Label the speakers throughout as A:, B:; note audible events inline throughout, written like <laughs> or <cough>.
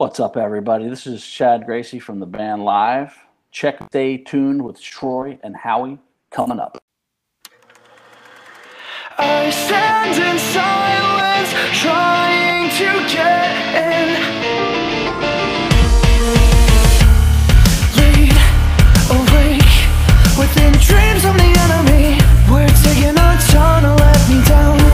A: What's up, everybody? This is Chad Gracey from the band Live. Check Stay Tuned with Troy and Howie coming up.
B: I stand in silence, trying to get in. Laid awake within dreams of the enemy. We're taking time to let me down.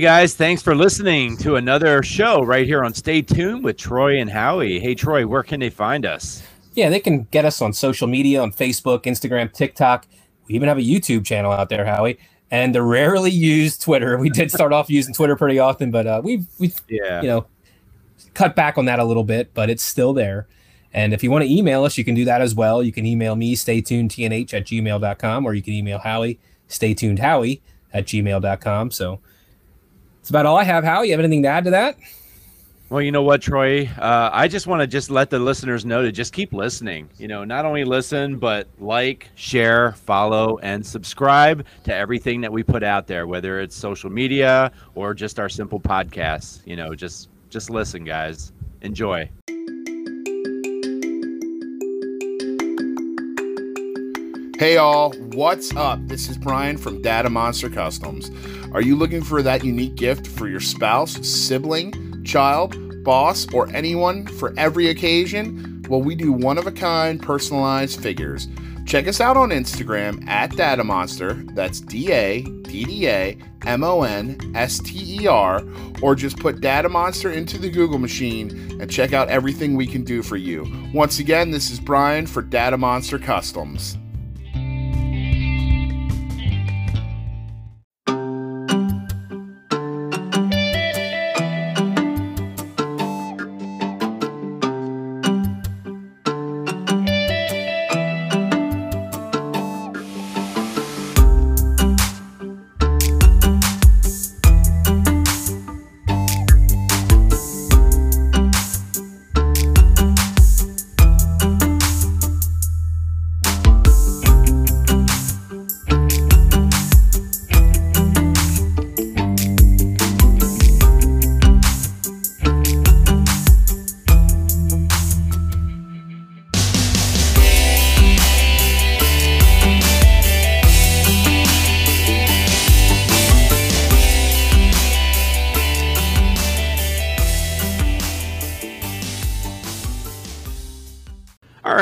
C: Hey guys, thanks for listening to another show right here on Stay Tuned with Troy and Howie. Hey Troy, where can they find us?
D: Yeah, they can get us on social media on Facebook, Instagram, TikTok. We even have a YouTube channel out there, Howie, and the rarely used Twitter. We did start off using Twitter pretty often, but uh, we've we've
C: Yeah.
D: you know cut back on that a little bit, but it's still there. And if you want to email us, you can do that as well. You can email me, stay tuned tnh at gmail.com, or you can email Howie, stay tuned Howie at gmail.com. So that's about all I have. Howie, you have anything to add to that?
C: Well, you know what, Troy? Uh, I just want to just let the listeners know to just keep listening. You know, not only listen, but like, share, follow, and subscribe to everything that we put out there, whether it's social media or just our simple podcasts. You know, just just listen, guys. Enjoy.
E: Hey all, what's up? This is Brian from Dadda Monster Customs. Are you looking for that unique gift for your spouse, sibling, child, boss, or anyone for every occasion? Well, we do one of a kind personalized figures. Check us out on Instagram at Dadda Monster. That's D A D D A M O N S T E R, or just put Dadda Monster into the Google machine and check out everything we can do for you. Once again, this is Brian for Dadda Monster Customs.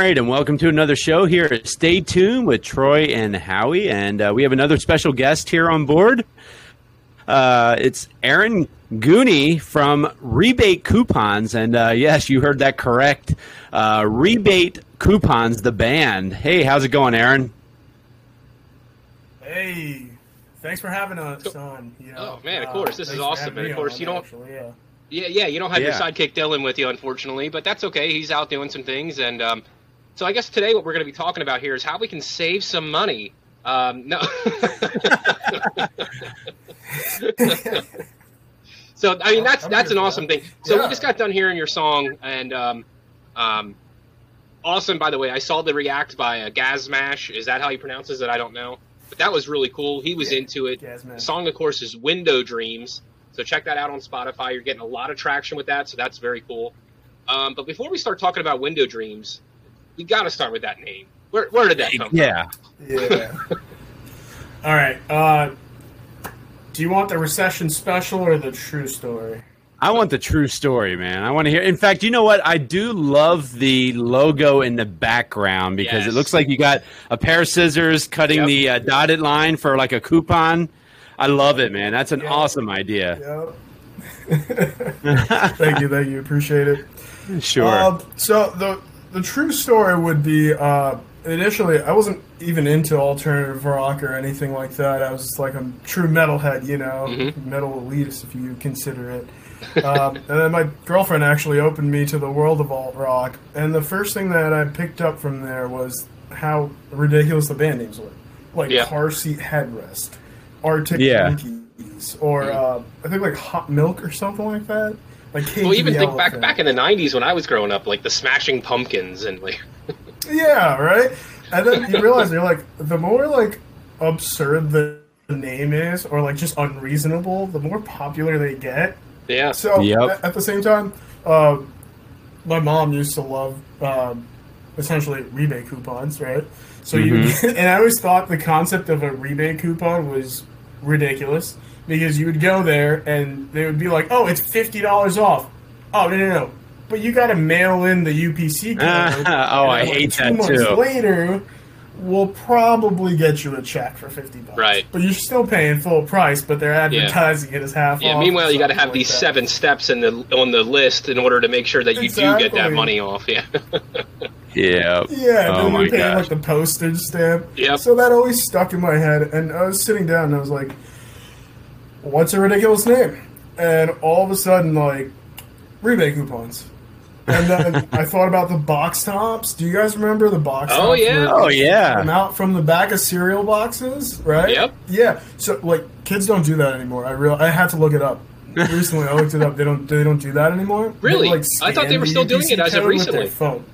C: Right, and welcome to another show here at Stay Tuned with Troy and Howie. And uh, we have another special guest here on board. Uh, it's Eren Guney from Rebate Coupons. And uh, yes, you heard that correct. Uh, Rebate Coupons, the band. Hey, how's it going, Eren?
F: Hey, thanks for having us on. You know,
G: Oh, man, of
F: uh,
G: course, this is awesome, and of course
F: on,
G: you don't-
F: Actually, yeah.
G: Yeah, yeah, you don't have your sidekick Dylan with you, unfortunately, but that's okay. He's out doing some things, and um, so I guess today what we're going to be talking about here is how we can save some money. Um, no. <laughs> so I mean that's that's an awesome thing. So we just got done hearing your song, and um, um, awesome. By the way, I saw the react by uh, Gazmash. Is that how he pronounces it? I don't know, but that was really cool. He was into it.
F: Gazmash.
G: The song, of course, is Window Dreams. So check that out on Spotify. You're getting a lot of traction with that, so that's very cool. Um, but before we start talking about Window Dreams, we got to start with that name. Where, where did that come
C: Yeah.
F: Yeah. <laughs> All right. Uh, do you want the recession special or the true story?
C: I want the true story, man. I want to hear. In fact, you know what? I do love the logo in the background because
G: Yes.
C: it looks like you got a pair of scissors cutting
G: Yep.
C: the uh, dotted line for like a coupon. I love it, man. That's an
F: Yeah.
C: awesome idea.
F: Yep. <laughs> thank you, thank you, appreciate it. <laughs>
C: Sure.
F: Um, so the the true story would be uh, initially I wasn't even into alternative rock or anything like that. I was like a true metalhead, you know,
G: Mhm.
F: metal elitist if you consider it. um, <laughs> and then my girlfriend actually opened me to the world of alt rock, and the first thing that I picked up from there was how ridiculous the band names were, like
G: Yeah.
F: car seat headrest, Arctic
C: Yeah.
F: Monkeys, or uh, I think like Hot Milk or something like that. Like
G: Well, even think back
F: Elephant.
G: back in the '90s when I was growing up, like the Smashing Pumpkins and like <laughs>
F: Yeah, right. And then you realize you're like the more like absurd the name is, or like just unreasonable, the more popular they get.
G: yeah,
F: So
C: Yep.
F: at, at the same time, uh, my mom used to love um, essentially rebate coupons, right? So you <laughs> and I always thought the concept of a rebate coupon was ridiculous because you would go there and they would be like, "Oh, it's fifty dollars off." Oh no no no! But you got to mail in the UPC <laughs> code.
C: Oh, I
F: like,
C: hate
F: two
C: that,
F: months
C: too.
F: Later, we'll probably get you a check for fifty bucks.
G: Right.
F: But you're still paying full price, but they're advertising it as half
G: yeah. Meanwhile, you got to have
F: like
G: these
F: that.
G: seven steps in the on the list in order to make sure that you do get that money off. Yeah, <laughs>
C: yeah.
F: Yeah,
C: Oh
F: then
C: my
F: paying
C: gosh.
F: like the postage stamp.
G: Yeah.
F: So that always stuck in my head, and I was sitting down and I was like, "What's a ridiculous name?" And all of a sudden, like rebate coupons. And then I <laughs> thought about the box tops. Do you guys remember the box
G: Oh,
F: tops?
G: yeah.
C: Oh,
F: they
C: yeah.
F: Come out from the back of cereal boxes, right?
G: Yep.
F: Yeah. So like kids don't do that anymore. I real I had to look it up. <laughs> Recently, I looked it up. They don't. They don't do that anymore. They,
G: Really?
F: like,
G: I thought they
F: scan
G: were
F: the
G: still doing it as of
F: code with their
G: recently.
F: phone.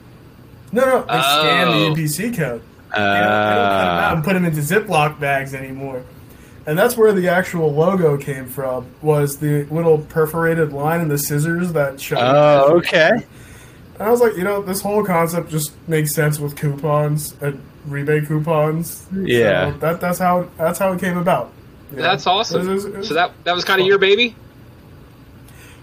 F: No, no, they scan
G: Oh.
F: the UPC code.
C: Uh,
F: They don't, they don't cut them out and put them into Ziploc bags anymore. And that's where the actual logo came from. Was the little perforated line and the scissors that showed.
C: oh, okay.
F: And I was like, you know, this whole concept just makes sense with coupons and rebate coupons.
C: Yeah.
F: So that that's how that's how it came about. you know?
G: that's awesome.
F: It was- it was-
G: So that that was kind of your baby.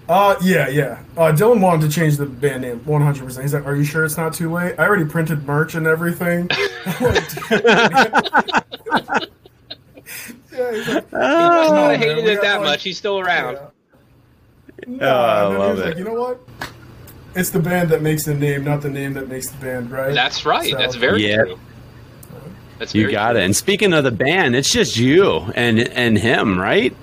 F: Uh, yeah, yeah. Uh, Dylan wanted to change the band name 100%. He's like, Are you sure it's not too late? I already printed merch and everything. <laughs> <laughs> <laughs> yeah, he's like,
G: He <laughs> must
F: Oh,
G: not have hated it that
F: like-
G: much. He's still around.
F: No,
C: Oh, I
F: and then he
C: love
F: was
C: it.
F: like, you know what? It's the band that makes the name, not the name that makes the band, right?
G: That's right.
F: So-
G: That's very
C: Yeah.
G: true. That's
C: You got
G: true.
C: it. And speaking of the band, it's just you and and him, right?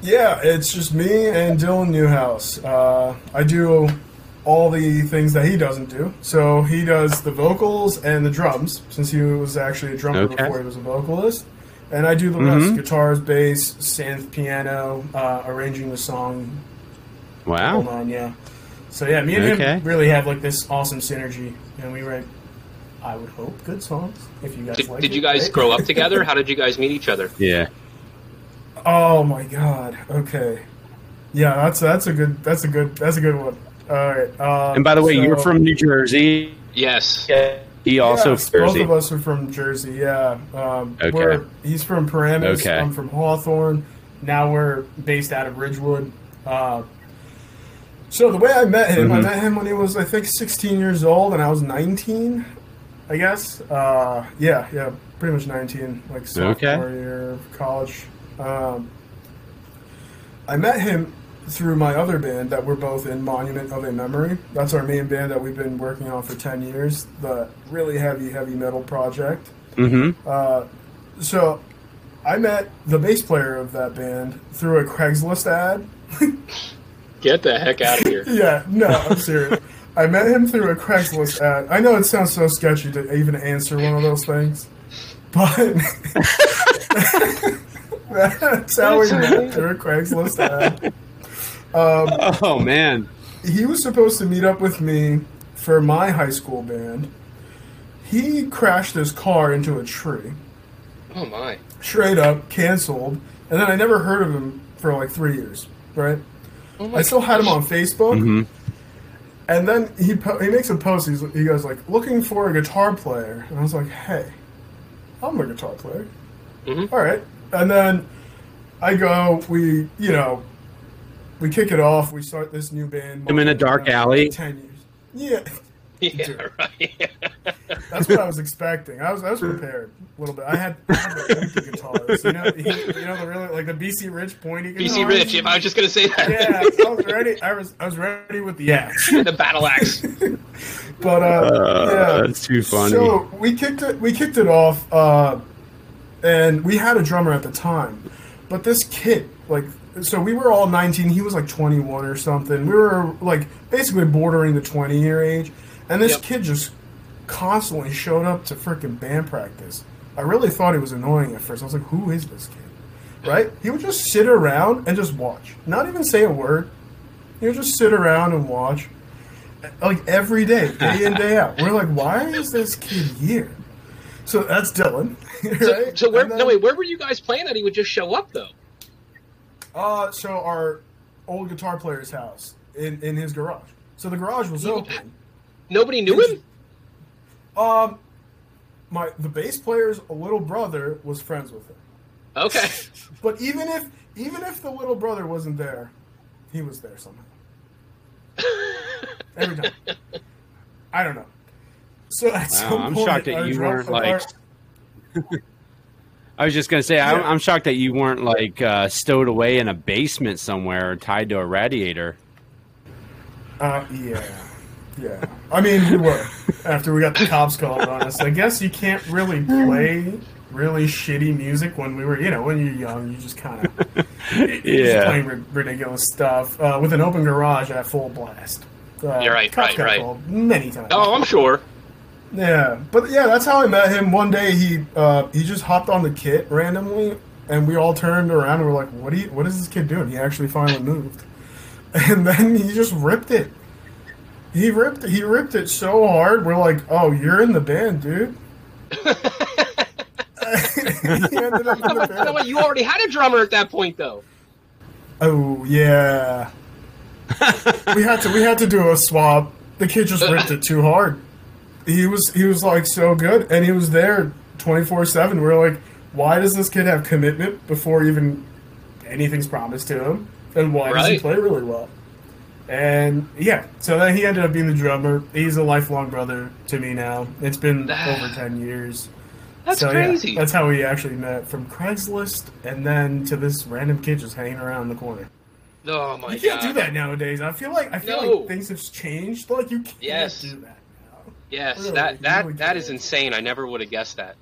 F: Yeah, it's just me and Dylan Newhouse. Uh, I do all the things that he doesn't do. So he does the vocals and the drums, since he was actually a drummer
C: Okay.
F: before he was a vocalist. And I do the rest:
C: Mhm.
F: guitars, bass, synth, piano, uh, arranging the song.
C: Wow.
F: Hold on, yeah. So yeah, me and
C: Okay.
F: him really have like this awesome synergy, and we write. I would hope good songs. If you guys
G: Did,
F: like
G: did
F: it,
G: you guys
F: right?
G: grow up <laughs> together? How did you guys meet each other?
C: Yeah.
F: Oh my god. Okay. Yeah, that's that's a good that's a good that's a good one. All right. Um,
C: And by the way,
F: so-
C: you're from New Jersey.
G: Yes.
C: He also
F: yes,
C: from
F: both of us are from Jersey. Yeah. Um,
C: Okay.
F: We're, he's from Paramus.
C: Okay.
F: I'm from Hawthorne. Now we're based out of Ridgewood. Uh, so the way I met him, I
C: Mhm.
F: met him when he was I think 16 years old, and I was 19. I guess. Uh, yeah, yeah, pretty much 19, like sophomore year of college. Um, I met him through my other band that we're both in, Monument of a Memory. That's our main band that we've been working on for 10 years, the really heavy, heavy metal project.
C: Mm-hmm.
F: Uh, so I met the bass player of that band through a Craigslist ad. <laughs>
G: Get the heck out of here. <laughs>
F: Yeah, no, I'm serious. I met him through a Craigslist ad. I know it sounds so sketchy to even answer one of those things, but <laughs> that's how we met through a Craigslist ad.
C: Oh man.
F: He was supposed to meet up with me for my high school band. He crashed his car into a tree,
G: Oh my.
F: straight up, canceled, and then I never heard of him for like three years, right?
G: Oh
F: I still had him on Facebook.
C: hmm
F: And then he po- he makes a post. He's, he goes like, looking for a guitar player, and I was like, hey, I'm a guitar player.
G: Mhm.
F: All right. And then I go, we you know, we kick it off. We start this new band.
C: I'm in a dark alley.
F: Ten years. Yeah, <laughs>
G: Yeah, right.
F: that's what I was expecting. I was I was prepared a little bit. I had, I had the pointy guitars. You know, you know the really like the BC Rich pointy guitars.
G: BC Rich, if I was just gonna say that.
F: Yeah, I was ready. I was I was ready with the axe. <laughs>
G: the battle axe. <laughs>
F: But uh,
C: Uh,
F: yeah.
C: That's too funny.
F: So we kicked it. We kicked it off, uh, and we had a drummer at the time. But this kid, like, so we were all 19. He was like 21 or something. We were like basically bordering the 20 year age, and this
G: Yep.
F: kid just constantly showed up to freaking band practice. I really thought he was annoying at first. I was like, "Who is this kid?" Right? He would just sit around and just watch, not even say a word. He would just sit around and watch like every day, day in day out. We're like, why is this kid here? So that's Dylan, <laughs>
G: So,
F: right?
G: so where?
F: Then-
G: no wait, where were you guys playing that he would just show up though?
F: Uh, so our old guitar player's house in in his garage. So the garage was
G: You-
F: open.
G: Nobody knew him.
F: Um, my the bass player's little brother was friends with him.
G: Okay. <laughs>
F: But even if even if the little brother wasn't there, he was there somehow. <laughs> Every time. I don't know. So at
C: Wow,
F: some
C: I'm
F: point,
C: shocked that you
F: drum-
C: weren't like.
F: our- <laughs>
C: I was just gonna say, I'm, I'm shocked that you weren't like uh, stowed away in a basement somewhere, tied to a radiator.
F: Uh, yeah, yeah. I mean, we were after we got the cops called on us. I guess you can't really play really shitty music when we were, you know, when you're young. You just kind of
C: Yeah.
F: playing ri- ridiculous stuff uh, with an open garage at full blast. Uh,
G: You're right,
F: cops
G: right,
F: got
G: right.
F: called many times.
G: Oh, I'm sure.
F: Yeah, but yeah, that's how I met him. One day he uh, he just hopped on the kit randomly, and we all turned around and were like, "What do you? What is this kid doing?" He actually finally moved, <laughs> and then he just ripped it. He ripped he ripped it so hard. We're like, "Oh, you're in the band, dude." <laughs> he ended up in the band. <laughs>
G: wait, you already had a drummer at that point though.
F: Oh yeah. we had to we had to do a swap. The kid just ripped it too hard. He was he was like so good, and he was there twenty four seven. We are like, why does this kid have commitment before even anything's promised to him? And why does he play really well? And yeah, so then he ended up being the drummer. He's a lifelong brother to me now. It's been over ten years.
G: That's
F: So, yeah,
G: crazy.
F: that's how we actually met from Craigslist, and then to this random kid just hanging around the corner.
G: oh my god!
F: you can't
G: god.
F: do that nowadays. I feel like I feel
G: No.
F: like things have changed. Like you can't
G: Yes.
F: do that.
G: Yes,
F: Really,
G: that that that is insane. I never would have guessed that.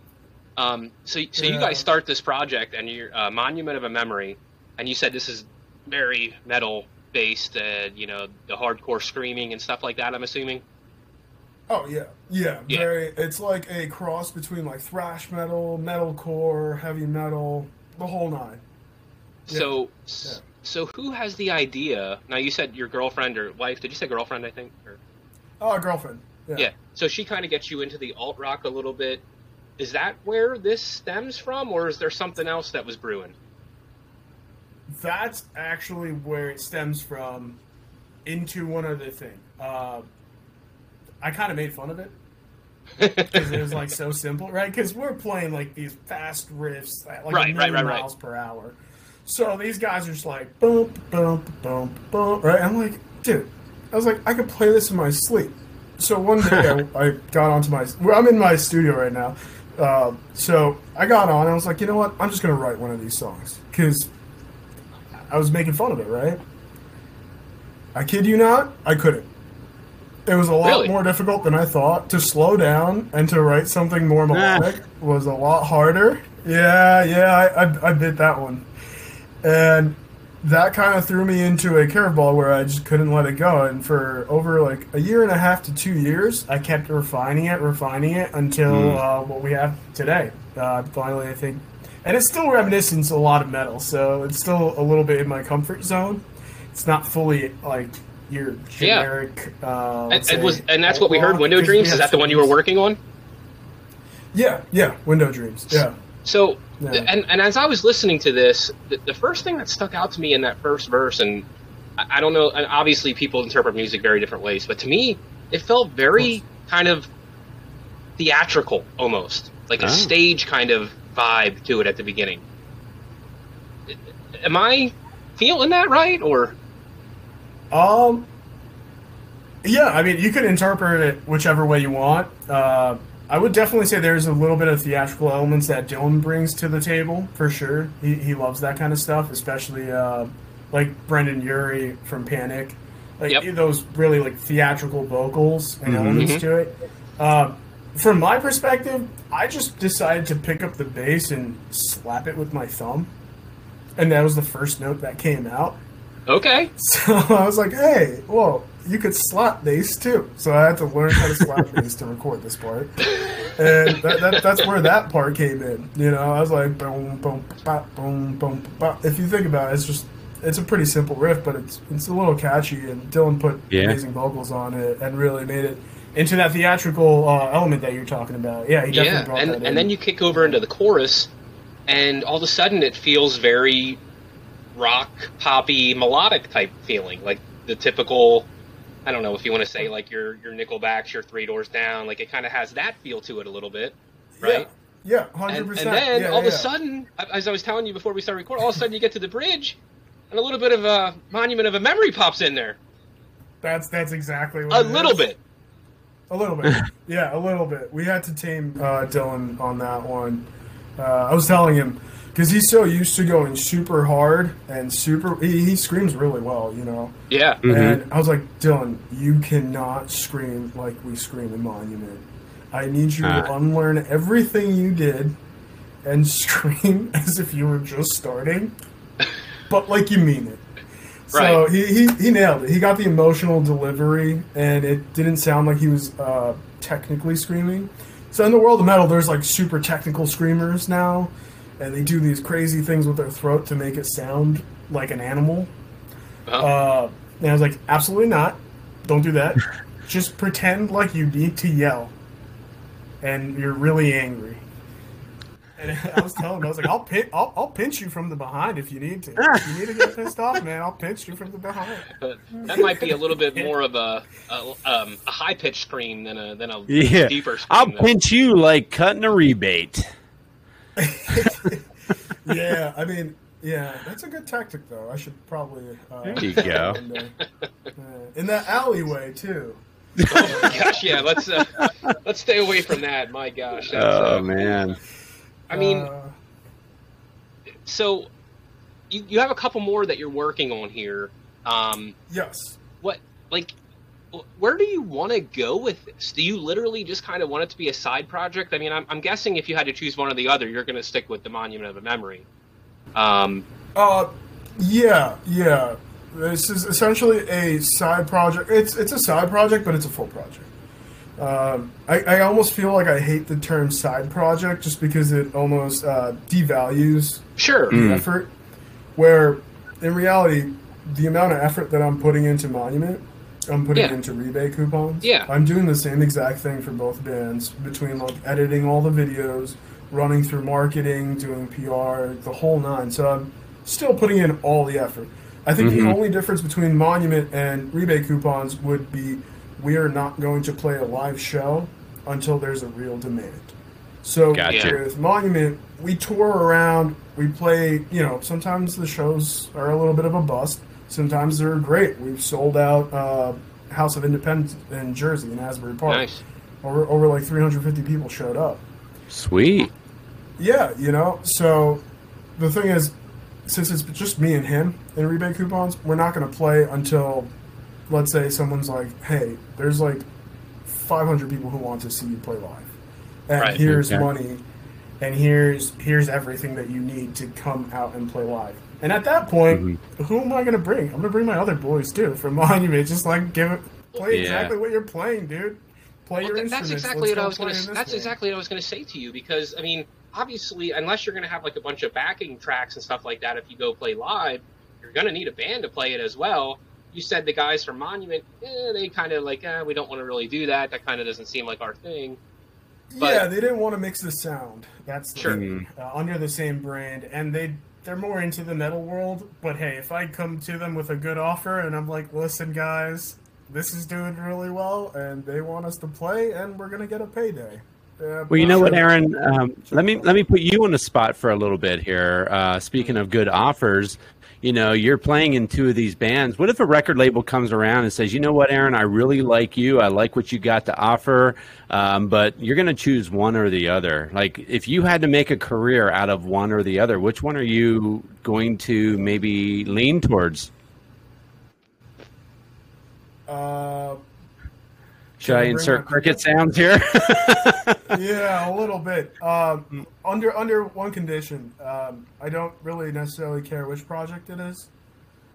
G: Um, so so you guys start this project and you're uh, Monument of a Memory, and you said this is very metal based. Uh, you know, the hardcore screaming and stuff like that. I'm assuming.
F: Oh yeah, yeah,
G: Yeah.
F: very. It's like a cross between like thrash metal, metalcore, heavy metal, the whole nine. Yeah.
G: So s so who has the idea? Now you said your girlfriend or wife. Did you say girlfriend? I think. Or,
F: Oh, girlfriend. Yeah.
G: yeah. So she kind of gets you into the alt rock a little bit. Is that where this stems from, or is there something else that was brewing?
F: That's actually where it stems from. Into one other thing. Uh, I kind of made fun of it <laughs> because it was like so simple, right? Because we're playing like these fast riffs at like
G: Right,
F: a
G: right, right, right.
F: miles per hour. So these guys are just like boom, boom, boom, boom, right? I'm like, dude, I was like, I could play this in my sleep. So one day I, <laughs> I got onto my, well, I'm in my studio right now. Uh, so I got on. I was like, you know what? I'm just gonna write one of these songs because I was making fun of it, right? I kid you not, I couldn't. It was a lot
G: Really?
F: more difficult than I thought. To slow down and to write something more melodic was a lot harder. Yeah, yeah, I, I, I bit that one. And that kind of threw me into a curveball where I just couldn't let it go. And for over like a year and a half to two years, I kept refining it, refining it until uh, what we have today. Uh, finally, I think. And it's still reminiscent a lot of metal, so it's still a little bit in my comfort zone. It's not fully like your
G: Yeah.
F: generic. Uh,
G: And,
F: let's
G: and was and that's what we heard. Window Dreams is that the one you were working on?
F: Yeah, yeah, Window Dreams. Yeah.
G: So, and and as I was listening to this, the, the first thing that stuck out to me in that first verse, and I, I don't know, and obviously people interpret music very different ways, but to me, it felt very kind of theatrical, almost like a
C: Oh.
G: stage kind of vibe to it at the beginning. Am I feeling that right, or
F: Um. Yeah, I mean, you can interpret it whichever way you want. Uh, I would definitely say there's a little bit of theatrical elements that Dylan brings to the table for sure. He, he loves that kind of stuff, especially uh, like Brendon Urie from Panic. Like
G: Yep.
F: those really like theatrical vocals and
C: Mhm.
F: elements
G: Mhm.
F: to it. Uh, from my perspective, I just decided to pick up the bass and slap it with my thumb, and that was the first note that came out.
G: okay? <laughs>
F: So I was like, hey, whoa, you could slap bass too. So I had to learn how to slap <laughs> bass to record this part. And that, that, that's where that part came in. You know, I was like, boom, boom, bop, boom, boom, bop. If you think about it, it's just, it's a pretty simple riff, but it's it's a little catchy. And Dylan put
C: Yeah.
F: amazing vocals on it and really made it into that theatrical uh, element that you're talking about. Yeah, he definitely
G: Yeah,
F: brought
G: and
F: that in.
G: and then you kick over into the chorus, and all of a sudden it feels very rock poppy melodic type feeling, like the typical. I don't know if you want to say like your your Nickelbacks, your Three Doors Down, like it kind of has that feel to it a little bit, right?
F: Yeah, yeah, hundred
G: And, and then
F: yeah,
G: all of a sudden, as I was telling you before we started recording, all of a sudden you get to the bridge, and a little bit of a monument of a memory pops in there,
F: that's that's exactly what
G: a
F: it
G: little
F: is.
G: bit.
F: A little bit. <laughs> yeah, a little bit. We had to tame uh, Dylan on that one. Uh, I was telling him because he's so used to going super hard and super. He, he screams really well, you know.
G: Yeah,
F: And I was like, Dylan, you cannot scream like we scream in Monument. I need you to
C: Ah.
F: unlearn everything you did and <laughs> scream as if you were just starting, but like you mean it.
G: Right.
F: So he, he, he nailed it. He got the emotional delivery, and it didn't sound like he was uh, technically screaming. So in the world of metal, there's like super technical screamers now, and they do these crazy things with their throat to make it sound like an animal.
G: Uh-huh.
F: Uh, and I was like, absolutely not. Don't do that. <laughs> Just pretend like you need to yell, and you're really angry. And <laughs> I was telling him, I was like, I'll, pin- I'll, I'll pinch you from the behind if you need to. If you need to get pissed off, man, I'll pinch you from the behind. <laughs>
G: But that might be a little bit more of a a, um, a high pitched scream than a than a
C: Yeah.
G: deeper scream.
C: I'll
G: though.
C: pinch you like cutting a rebate. <laughs>
F: yeah, I mean, yeah, that's a good tactic, though. I should probably. Uh,
C: There you go.
F: and, uh, in that alleyway too.
G: Oh my gosh, yeah. Let's uh, let's stay away from that. My gosh. That's,
C: Oh
G: uh,
C: man.
G: I mean,
F: Uh,
G: so you, you have a couple more that you're working on here. Um,
F: yes.
G: what like wh- where do you want to go with this? Do you literally just kind of want it to be a side project? I mean, I'm, I'm guessing if you had to choose one or the other, you're going to stick with the Monument of a Memory. Um,
F: Uh, yeah, yeah. This is essentially a side project. It's it's a side project, but it's a full project. Um, I, I almost feel like I hate the term side project just because it almost uh, devalues
G: sure.
F: the effort. Where in reality, the amount of effort that I'm putting into Monument, I'm putting
G: Yeah.
F: into rebate coupons.
G: Yeah.
F: I'm doing the same exact thing for both bands between like editing all the videos, running through marketing, doing PR, the whole nine. So I'm still putting in all the effort. I think the mm-hmm. only difference between Monument and rebate coupons would be we are not going to play a live show until there's a real demand. So
C: Gotcha.
F: with Monument, we tour around, we play, you know, sometimes the shows are a little bit of a bust, sometimes they're great. We've sold out uh, House of Independents in Jersey, in Asbury Park.
G: Nice.
F: Over, over like 350 people showed up.
C: Sweet.
F: Yeah, you know, so the thing is, since it's just me and him in rebate coupons, we're not going to play until, let's say, someone's like, hey, there's like 500 people who want to see you play live. And
G: Right.
F: here's
C: Okay.
F: money, and here's here's everything that you need to come out and play live. And at that point,
C: Mm-hmm.
F: who am I going to bring? I'm going to bring my other boys too from <laughs> Monument. Just like give it, play
C: Yeah.
F: exactly what you're playing, dude. Play
G: Well,
F: your
G: th- that's
F: instruments.
G: exactly
F: Let's
G: what I was gonna,
F: this
G: That's
F: band.
G: exactly what I was going to say to you because I mean, obviously, unless you're going to have like a bunch of backing tracks and stuff like that, if you go play live, you're going to need a band to play it as well. You said the guys from Monument, eh, they kind of like, eh, we don't want to really do that. That kind of doesn't seem like our thing. But-
F: yeah, they didn't want to mix the sound. That's the
G: Sure.
F: Uh, under the same brand, and they they're more into the metal world. But hey, if I come to them with a good offer and I'm like, listen, guys, this is doing really well, and they want us to play, and we're gonna get a payday. Uh,
C: Well, you know what. Eren? Um, let me let me put you on the spot for a little bit here. Uh, speaking of good offers, you know, you're playing in two of these bands. What if a record label comes around and says, "You know what, Eren? I really like you. I like what you got to offer, um, but you're going to choose one or the other." Like, if you had to make a career out of one or the other, which one are you going to maybe lean towards?
F: Uh,
C: Should I insert cricket sounds here? <laughs>
F: yeah, a little bit. Um, under under one condition, um, I don't really necessarily care which project it is.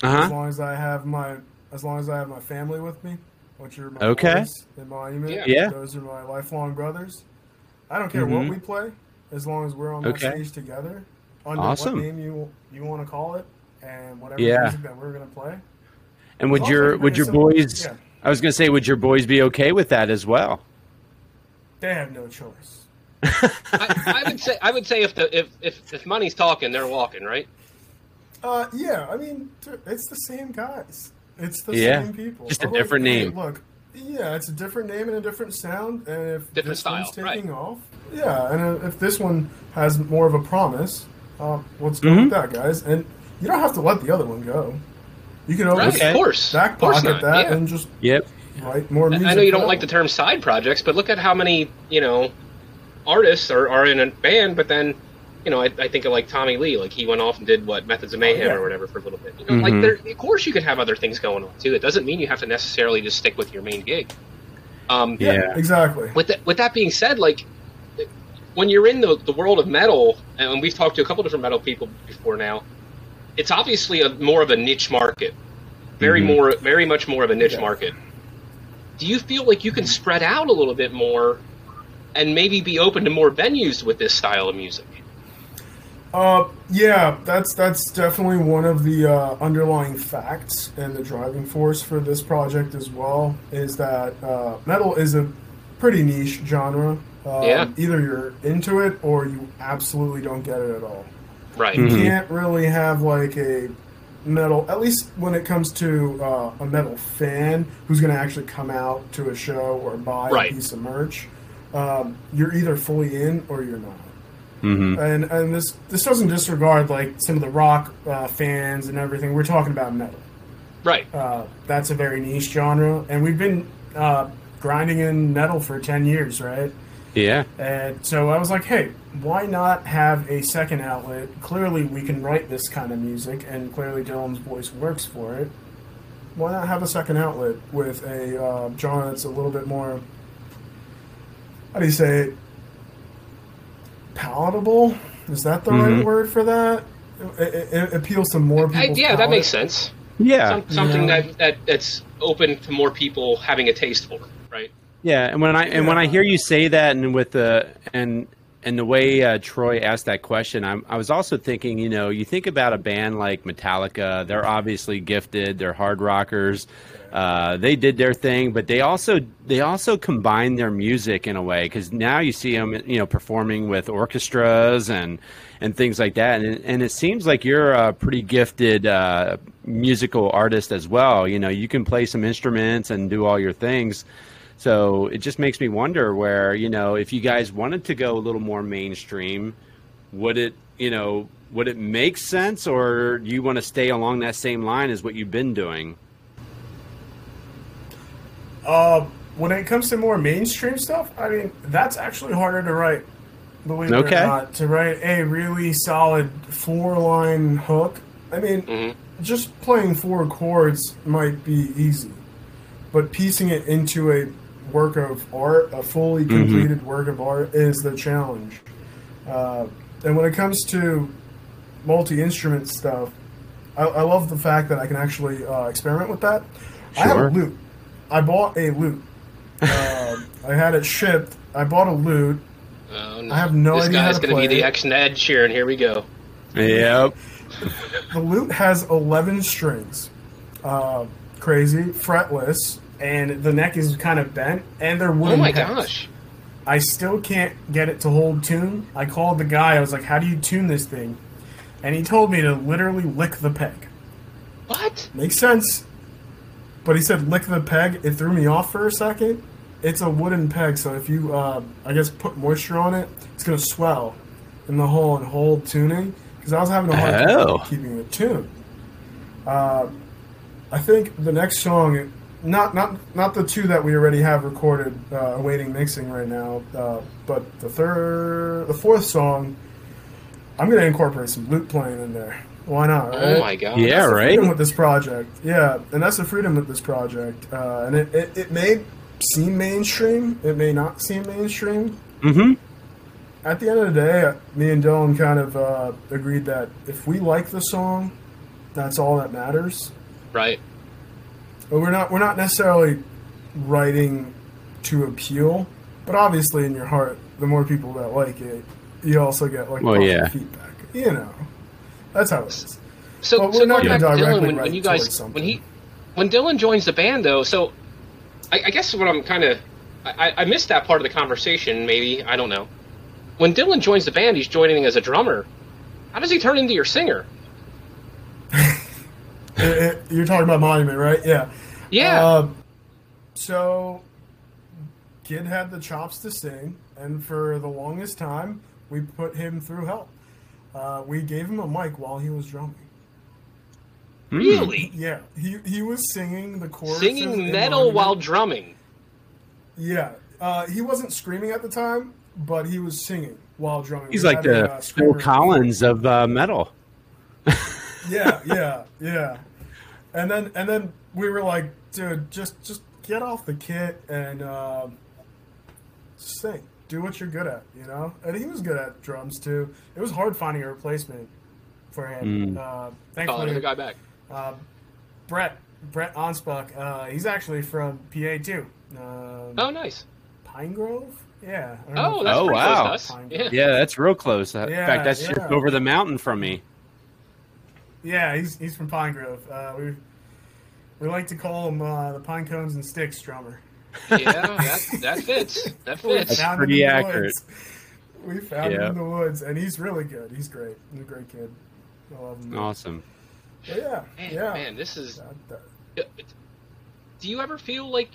C: uh
F: as long as I have my as long as I have my family with me, which are my
C: Okay.
F: in Monument.
G: Yeah.
C: Yeah.
F: Those are my lifelong brothers. I don't care what
C: Mhm.
F: we play, as long as we're on
C: Okay.
F: that stage together. Under
C: Awesome.
F: what name you you want to call it, and whatever
C: Yeah.
F: music that we're gonna play.
C: And would
F: As long as
C: your would your boys?
F: yeah.
C: I was going to say, would your boys be okay with that as well?
F: They have no choice.
G: I, I would say, I would say if the if, if if money's talking, they're walking, right?
F: Uh, yeah, I mean, it's the same guys. It's the
C: Yeah.
F: same people.
C: Just a
F: I'm like,
C: different
F: hey,
C: name.
F: Look, yeah, it's a different name and a different sound, and if
G: Different
F: this one's taking
G: right.
F: off, yeah, and if this one has more of a promise, uh, let's go
C: Mhm.
F: with that, guys. And you don't have to let the other one go. You can always
G: Right, of course,
F: back
G: of course
F: pocket
G: not,
F: that
G: yeah.
F: and just
C: Yep.
F: write more music.
G: I know you don't
F: out.
G: like the term side projects, but look at how many you know artists are, are in a band. But then, you know, I, I think of like Tommy Lee, like he went off and did what Methods of Mayhem
F: yeah.
G: or whatever for a little bit. You know, like
C: Mhm.
G: there, of course you could have other things going on too. It doesn't mean you have to necessarily just stick with your main gig. Um,
F: Yeah,
C: Yeah.
F: exactly.
G: with that, with that being said, like when you're in the, the world of metal, and we've talked to a couple different metal people before now, it's obviously a more of a niche market, very
C: Mhm.
G: more, very much more of a niche
F: Yeah.
G: market. Do you feel like you can spread out a little bit more, and maybe be open to more venues with this style of music?
F: Uh, yeah, that's that's definitely one of the uh, underlying facts and the driving force for this project as well. Is that uh, metal is a pretty niche genre. Um,
G: Yeah.
F: Either you're into it or you absolutely don't get it at all.
G: Right.
F: You
C: Mhm.
F: can't really have like a metal, at least when it comes to uh, a metal fan who's going to actually come out to a show or buy
G: Right.
F: a piece of merch. Um, you're either fully in or you're not
C: hmm
F: and and this this doesn't disregard like some of the rock uh, fans and everything. We're talking about metal.
G: Right.
F: Uh, that's a very niche genre, and we've been uh, grinding in metal for ten years, right?
C: Yeah.
F: And so I was like, hey, why not have a second outlet? Clearly, we can write this kind of music, and clearly Dylan's voice works for it. Why not have a second outlet with a uh, genre that's a little bit more, how do you say it? Palatable? Is that the right
C: Mhm.
F: word for that? It, it, it appeals to more people.
G: yeah, that makes sense.
C: Yeah.
G: Some, something
F: Yeah.
G: that, that that's open to more people having a taste for, right?
C: Yeah, and when I and when I hear you say that, and with the and and the way uh, Troy asked that question, I'm, I was also thinking, you know, you think about a band like Metallica. They're obviously gifted. They're hard rockers. Uh, they did their thing, but they also they also combine their music in a way because now you see them, you know, performing with orchestras and and things like that. And and it seems like you're a pretty gifted uh, musical artist as well. You know, you can play some instruments and do all your things. So it just makes me wonder where, you know, if you guys wanted to go a little more mainstream, would it, you know, would it make sense or do you want to stay along that same line as what you've been doing?
F: Uh, when it comes to more mainstream stuff, I mean, that's actually harder to write. Believe it
C: Okay.
F: or not, to write a really solid four-line hook. I mean,
G: Mhm.
F: just playing four chords might be easy, but piecing it into a work of art, a fully completed work of art, is the challenge. Uh, and when it comes to multi-instrument stuff, I, I love the fact that I can actually uh, experiment with that. I have a lute. I bought a lute. um, I had it shipped. I bought a lute.
G: Oh, no.
F: I have no
G: this
F: idea how
G: guy's
F: to
G: going to be the
F: it.
G: action Ed Sheeran. Here we go.
C: Yep.
F: The lute has 11 strings. Uh, crazy, fretless, and the neck is kind of bent, and they're wooden.
G: Oh my
F: pegs.
G: gosh.
F: I still can't get it to hold tune. I called the guy. I was like, "How do you tune this thing?" And he told me to literally lick the peg.
G: What?
F: Makes sense. But he said lick the peg. It threw me off for a second. It's a wooden peg, so if you, uh, I guess, put moisture on it, it's gonna swell in the hole and hold tuning. Because I was having a hard
C: Oh.
F: time keeping it tuned. Uh, I think the next song, not not not the two that we already have recorded, uh, awaiting mixing right now, uh, but the third, the fourth song, I'm gonna incorporate some lute playing in there. Why not?
G: Oh my god.
C: Yeah,
F: That's
C: right?
F: freedom with this project. Yeah, and that's the freedom with this project. Uh, and it, it, it may seem mainstream, it may not seem mainstream.
C: Mm-hmm.
F: At the end of the day, me and Dylan kind of uh, agreed that if we like the song, that's all that matters.
G: Right.
F: But we're not we're not necessarily writing to appeal, but obviously in your heart, the more people that like it, you also get like
C: Well,
F: positive
C: yeah.
F: feedback. You know, that's how it is.
G: So,
F: But
G: so
F: we're not
G: going back to Dylan, when, when you guys, when he, when Dylan joins the band, though, so I, I guess what I'm kind of, I, I missed that part of the conversation. Maybe I don't know. When Dylan joins the band, he's joining as a drummer. How does he turn into your singer?
F: It- <laughs> it- you're talking about Monument, right? Yeah.
G: Yeah.
F: Uh, so, Kid had the chops to sing, and for the longest time, we put him through hell. Uh, we gave him a mic while he was drumming.
G: really?
F: Yeah, he he was singing the chorus.
G: Singing metal while drumming.
F: Yeah, uh, he wasn't screaming at the time, but he was singing while drumming.
C: He's
F: We
C: like the
F: a, uh,
C: Phil. Collins of uh, metal. <laughs>
F: Yeah, yeah, yeah. And then and then we were like, dude, just just get off the kit and uh, sing. Do what you're good at, you know. And he was good at drums too. It was hard finding a replacement for him.
C: Mm.
F: Uh,
G: Oh,
F: thankfully,
G: another guy back.
F: uh, Brett Brett Onspach. Uh, he's actually from PA too. Um,
G: Oh, nice.
F: Pine Grove. Yeah. I don't
G: Oh,
F: if-
G: that's
C: Oh, wow.
G: close to us. Yeah.
C: Yeah, that's real close. In
F: Yeah,
C: fact, that's just over the mountain from me.
F: Yeah, he's he's from Pine Grove. Uh, we we like to call him uh, the Pine Cones and Sticks drummer.
G: Yeah, that, that fits. That <laughs>
F: We
G: fits.
F: found him
C: pretty accurate.
F: woods. We found him in the woods, and he's really good. He's great. He's a great kid. I love him.
C: Awesome.
F: But yeah,
G: Man,
F: yeah.
G: man, this is.
F: That- that-
G: Do you ever feel like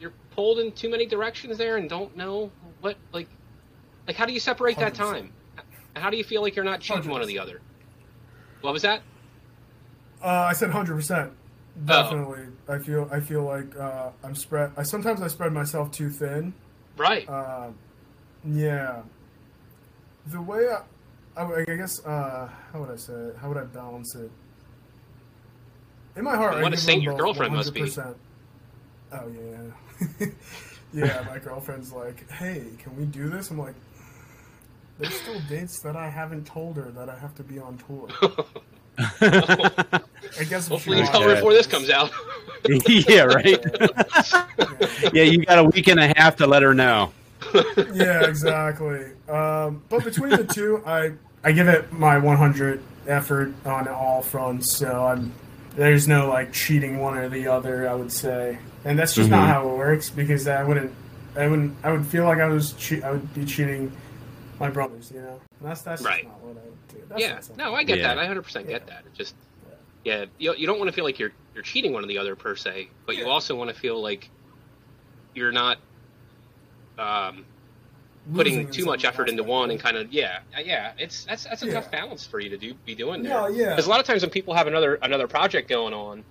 G: you're pulled in too many directions there and don't know what like like how do you separate that
F: 100%.
G: time? How do you feel like you're not choosing one or the other? What was that?
F: Uh, I said hundred percent. Definitely. I feel I feel like uh, I'm spread. I sometimes I spread myself too thin.
G: Right.
F: Uh, yeah. The way I, I, I guess uh, how would I say it? How would I balance it? In my heart,
G: And
F: I
G: want to
F: give
G: saint
F: them
G: your
F: both
G: girlfriend must be.
F: Oh yeah. <laughs> yeah, my girlfriend's like, "Hey, can we do this?" I'm like, "There's still dates that I haven't told her that I have to be on tour." <laughs> <laughs> I guess
G: Hopefully you
F: she
G: tell her before this comes out. <laughs>
C: yeah, right. <laughs> yeah, you got a week and a half to let her know. <laughs>
F: yeah, exactly. Um, but between the two, I I give it my 100 effort on all fronts. So I'm there's no like cheating one or the other. I would say, and that's just not
C: Mhm.
F: how it works because I wouldn't I wouldn't I would feel like I was che- I would be cheating my brothers. You know, and that's that's
G: Right.
F: just not what I would do. That's
G: yeah. No, I get
C: Yeah.
G: that. I 100% get
F: Yeah.
G: that. It just, yeah, you, you don't want to feel like you're you're cheating one or the other per se, but you also want to feel like you're not um, putting too much effort into one and kind of yeah, uh, yeah. It's that's that's a
F: Yeah.
G: tough balance for you to do be doing there.
F: Yeah, yeah.
G: Because a lot of times when people have another another project going on,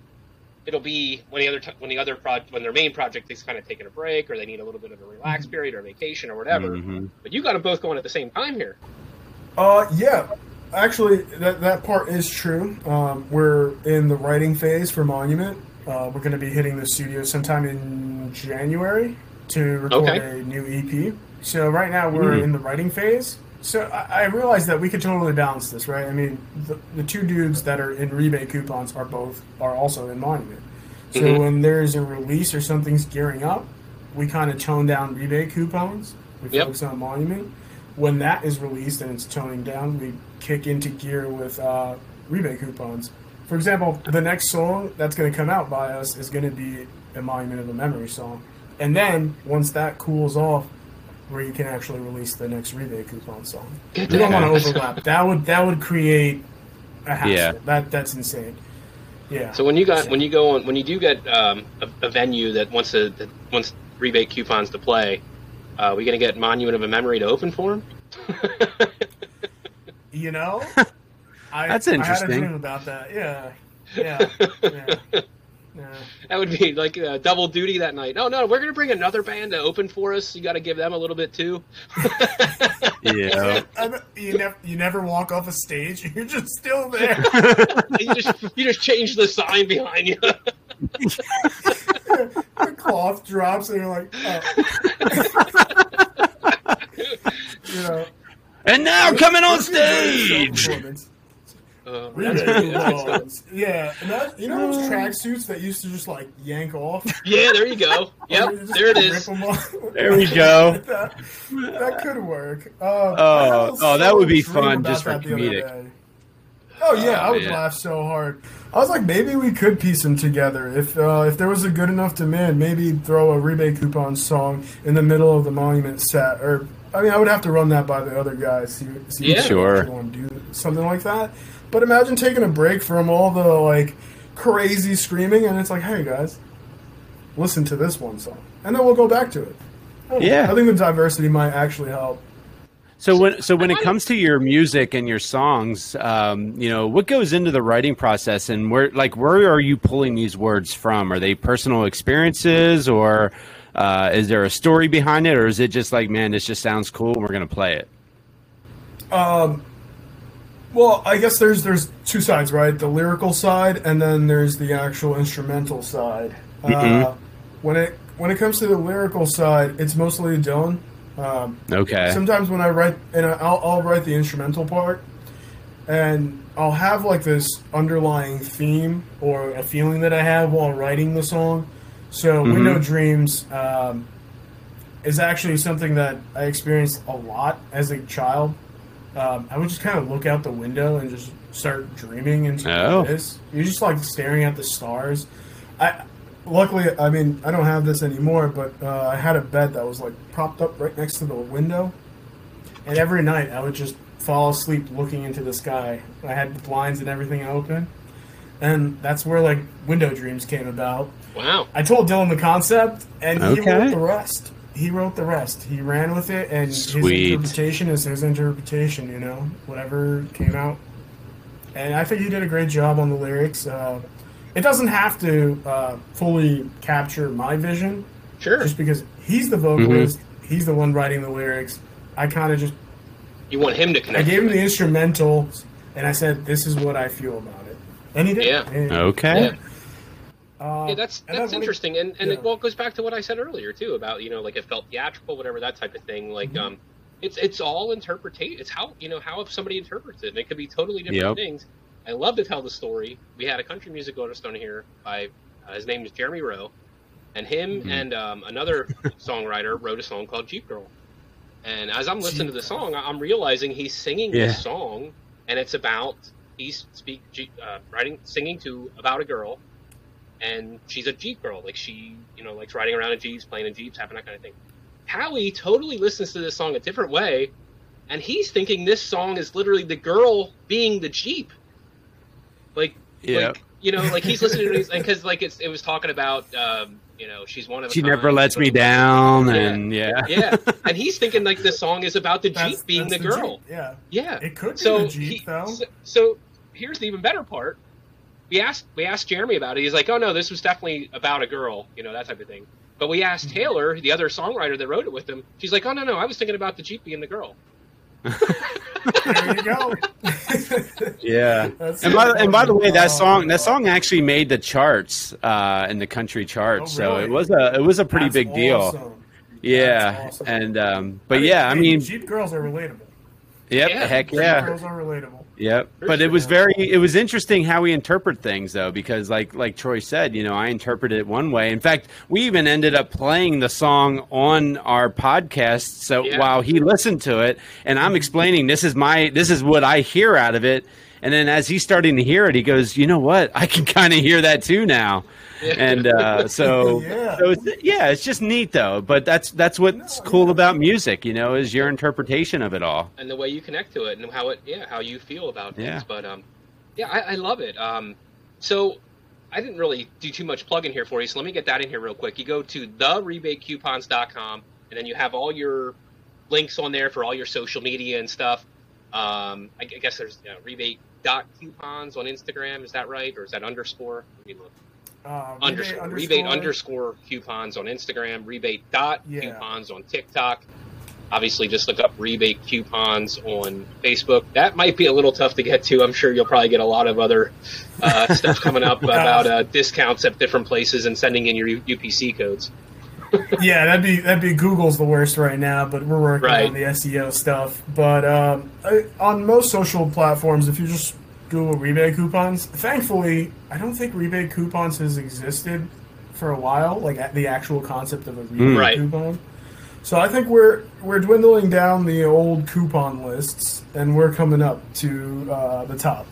G: it'll be when the other t- when the other pro- when their main project is kind of taking a break or they need a little bit of a relax
F: Mm-hmm.
G: period or vacation or whatever.
C: Mhm.
G: But you got them both going at the same time here.
F: Uh, yeah. Actually, that that part is true. Um, we're in the writing phase for Monument. Uh, we're going to be hitting the studio sometime in January to record
G: Okay.
F: a new EP. So right now we're
C: Mhm.
F: in the writing phase. So I, I realized that we could totally balance this, right? I mean, the, the two dudes that are in rebate coupons are both are also in Monument. So
G: Mhm.
F: when there's a release or something's gearing up, we kind of tone down rebate coupons. We
G: Yep.
F: focus on Monument. When that is released and it's toning down, we kick into gear with uh, rebate coupons. For example, the next song that's going to come out by us is going to be a Monument of a Memory song. And then once that cools off, where you can actually release the next rebate coupon song. We don't want to overlap. That would that would create a hassle.
C: Yeah.
F: That that's insane. Yeah.
G: So when you got when you go on when you do get um, a, a venue that wants a that wants rebate coupons to play, uh, we gonna get Monument of a Memory to open for them? <laughs>
F: You know, <laughs> I,
C: That's
F: I had a
C: interesting.
F: dream about that. Yeah, yeah, yeah. <laughs> yeah.
G: that would be like uh, double duty that night. No, no, we're gonna bring another band to open for us. You got to give them a little bit too. <laughs>
C: Yeah.
F: I- you never you never walk off a stage. You're just still there.
G: you just you just change the sign behind you.
F: the cloth drops, and you're like, oh. you know.
C: And now coming on
F: This is very
C: stage.
F: self-performance.
G: Uh, that's pretty- that's good.
F: coupons. Yeah, and that, you know those tracksuits that used to just like yank off.
G: yeah, there you go. <laughs> Yep,
F: just
G: there it
F: rip
G: is.
F: 'em off. <laughs>
C: There we go. <laughs>
F: that, that could work. Uh, I
C: Oh,
F: had a
C: oh, that would be
F: dream
C: fun
F: about
C: just for
F: that the other
C: comedic.
F: day. Oh yeah,
C: Oh,
F: I would
C: man.
F: laugh so hard. I was like, maybe we could piece them together if uh, if there was a good enough demand. Maybe throw a rebate coupon song in the middle of the monument set, or I mean, I would have to run that by the other guys. See, see
G: Yeah.
F: if they
C: Sure.
F: want to do something like that. But imagine taking a break from all the like crazy screaming, and it's like, hey guys, listen to this one song, and then we'll go back to it. I don't know.
C: Yeah.
F: I think the diversity might actually help.
C: So when so when it comes to your music and your songs, um, you know, what goes into the writing process, and where like where are you pulling these words from? Are they personal experiences, or uh, is there a story behind it, or is it just like, man, this just sounds cool, and we're gonna play it?
F: Um, well, I guess there's there's two sides, right? The lyrical side, and then there's the actual instrumental side. Uh,
C: Mhm.
F: when it when it comes to the lyrical side, it's mostly Dylan. Um,
C: Okay.
F: Sometimes when I write, and I'll, I'll write the instrumental part, and I'll have like this underlying theme or a feeling that I have while writing the song. So,
C: Mhm.
F: Window Dreams um, is actually something that I experienced a lot as a child. Um, I would just kind of look out the window and just start dreaming into
C: Oh.
F: this. You're just like staring at the stars. I luckily, I mean, I don't have this anymore, but uh, I had a bed that was like propped up right next to the window, and every night I would just fall asleep looking into the sky. I had the blinds and everything open, and that's where like window dreams came about.
G: Wow.
F: I told Dylan the concept, and he
C: Okay.
F: wrote the rest. He wrote the rest. He ran with it, and
C: Sweet.
F: his interpretation is his interpretation. You know, whatever came out, and I think he did a great job on the lyrics. Uh, it doesn't have to uh, fully capture my vision,
G: Sure.
F: just because he's the vocalist,
G: Mm-hmm.
F: he's the one writing the lyrics. I kind of just
G: You want him to connect.
F: I gave him the instrumental, and I said, "This is what I feel about it," and he did.
G: Yeah.
C: Okay.
G: Yeah.
F: uh,
G: Yeah, that's
F: and
G: that's
F: then when
G: interesting, and and
F: yeah.
G: it well it goes back to what I said earlier too about you know like it felt theatrical, whatever that type of thing. Like
F: Mm-hmm.
G: um, it's it's all interpretation. It's how you know how if somebody interprets it, and it could be totally different
C: Yep.
G: things. I love to tell the story. We had a country music artist on here by uh, his name is Jeremy Rowe, and him
C: Mm-hmm.
G: and um, another <laughs> songwriter wrote a song called Jeep Girl. And as I'm listening to the song, I- I'm realizing he's singing
C: Yeah.
G: this song, and it's about he's speak uh, writing singing to about a girl and she's a Jeep girl. Like she, you know, likes riding around in Jeeps, playing in Jeeps, having that kind of thing. Howie totally listens to this song a different way, and he's thinking this song is literally the girl being the Jeep. Like,
C: Yep.
G: like you know, like he's listening to these, and because like it's it was talking about, um, you know, she's one of
C: She
G: kind,
C: never lets
G: but-
C: me down,
G: Yeah.
C: and yeah.
G: Yeah, and he's thinking like the song is about the
F: that's-
G: Jeep being
F: that's
G: the girl.
F: Jeep, Yeah,
G: Yeah,
F: it could be
G: so
F: the Jeep
G: he-
F: though.
G: So, so here's the even better part. We asked we asked Jeremy about it. He's like, "Oh no, this was definitely about a girl, you know that type of thing." But we asked
F: Mm-hmm.
G: Taylor, the other songwriter that wrote it with him. She's like, "Oh no, no, I was thinking about the Jeep being the girl."
F: there you go. <laughs> <laughs>
C: Yeah.
F: That's
C: And by, and by the way, that
F: Oh,
C: song that song actually made the charts uh, in the country charts,
F: Oh,
C: so it was a it was a pretty
F: That's
C: big deal. Yeah,
F: awesome.
C: and um, but yeah, I mean,
F: Jeep girls are relatable.
C: yep,
G: Yeah.
C: heck
F: Jeep
C: yeah,
F: girls are relatable.
C: Yep. But it was very it was interesting how we interpret things though because like like Troy said, you know, I interpreted it one way. In fact, we even ended up playing the song on our podcast so
G: Yeah.
C: while he listened to it and I'm explaining this is my this is what I hear out of it and then as he's starting to hear it he goes, "You know what? I can kind of hear that too now." And uh, so,
F: Yeah.
C: so it's, yeah, it's just neat though. But that's that's what's
F: No,
C: cool
F: yeah.
C: about music, you know, is your interpretation of it all.
G: and the way you connect to it and how it yeah how you feel about things
C: Yeah.
G: but um yeah I, I love it um so i didn't really do too much plugging here for you so let me get that in here real quick you go to therebatecoupons.com and then you have all your links on there for all your social media and stuff um i, I guess there's you know, rebate dot coupons on instagram is that right or is that underscore Let me look.
F: Uh, rebate
G: underscore, rebate underscore coupons on Instagram, rebate dot
F: Yeah.
G: coupons on TikTok. Obviously, just look up rebate coupons on Facebook. That might be a little tough to get to. I'm sure you'll probably get a lot of other uh, stuff coming up <laughs> about uh, discounts at different places and sending in your U- UPC codes.
F: Yeah, that'd be that'd be Google's the worst right now, but we're working
G: Right.
F: on the SEO stuff. But um, I, on most social platforms, if you just Google rebate coupons, thankfully, I don't think rebate coupons has existed for a while, like the actual concept of a rebate
G: Right.
F: coupon. So I think we're we're dwindling down the old coupon lists, and we're coming up to uh, the top.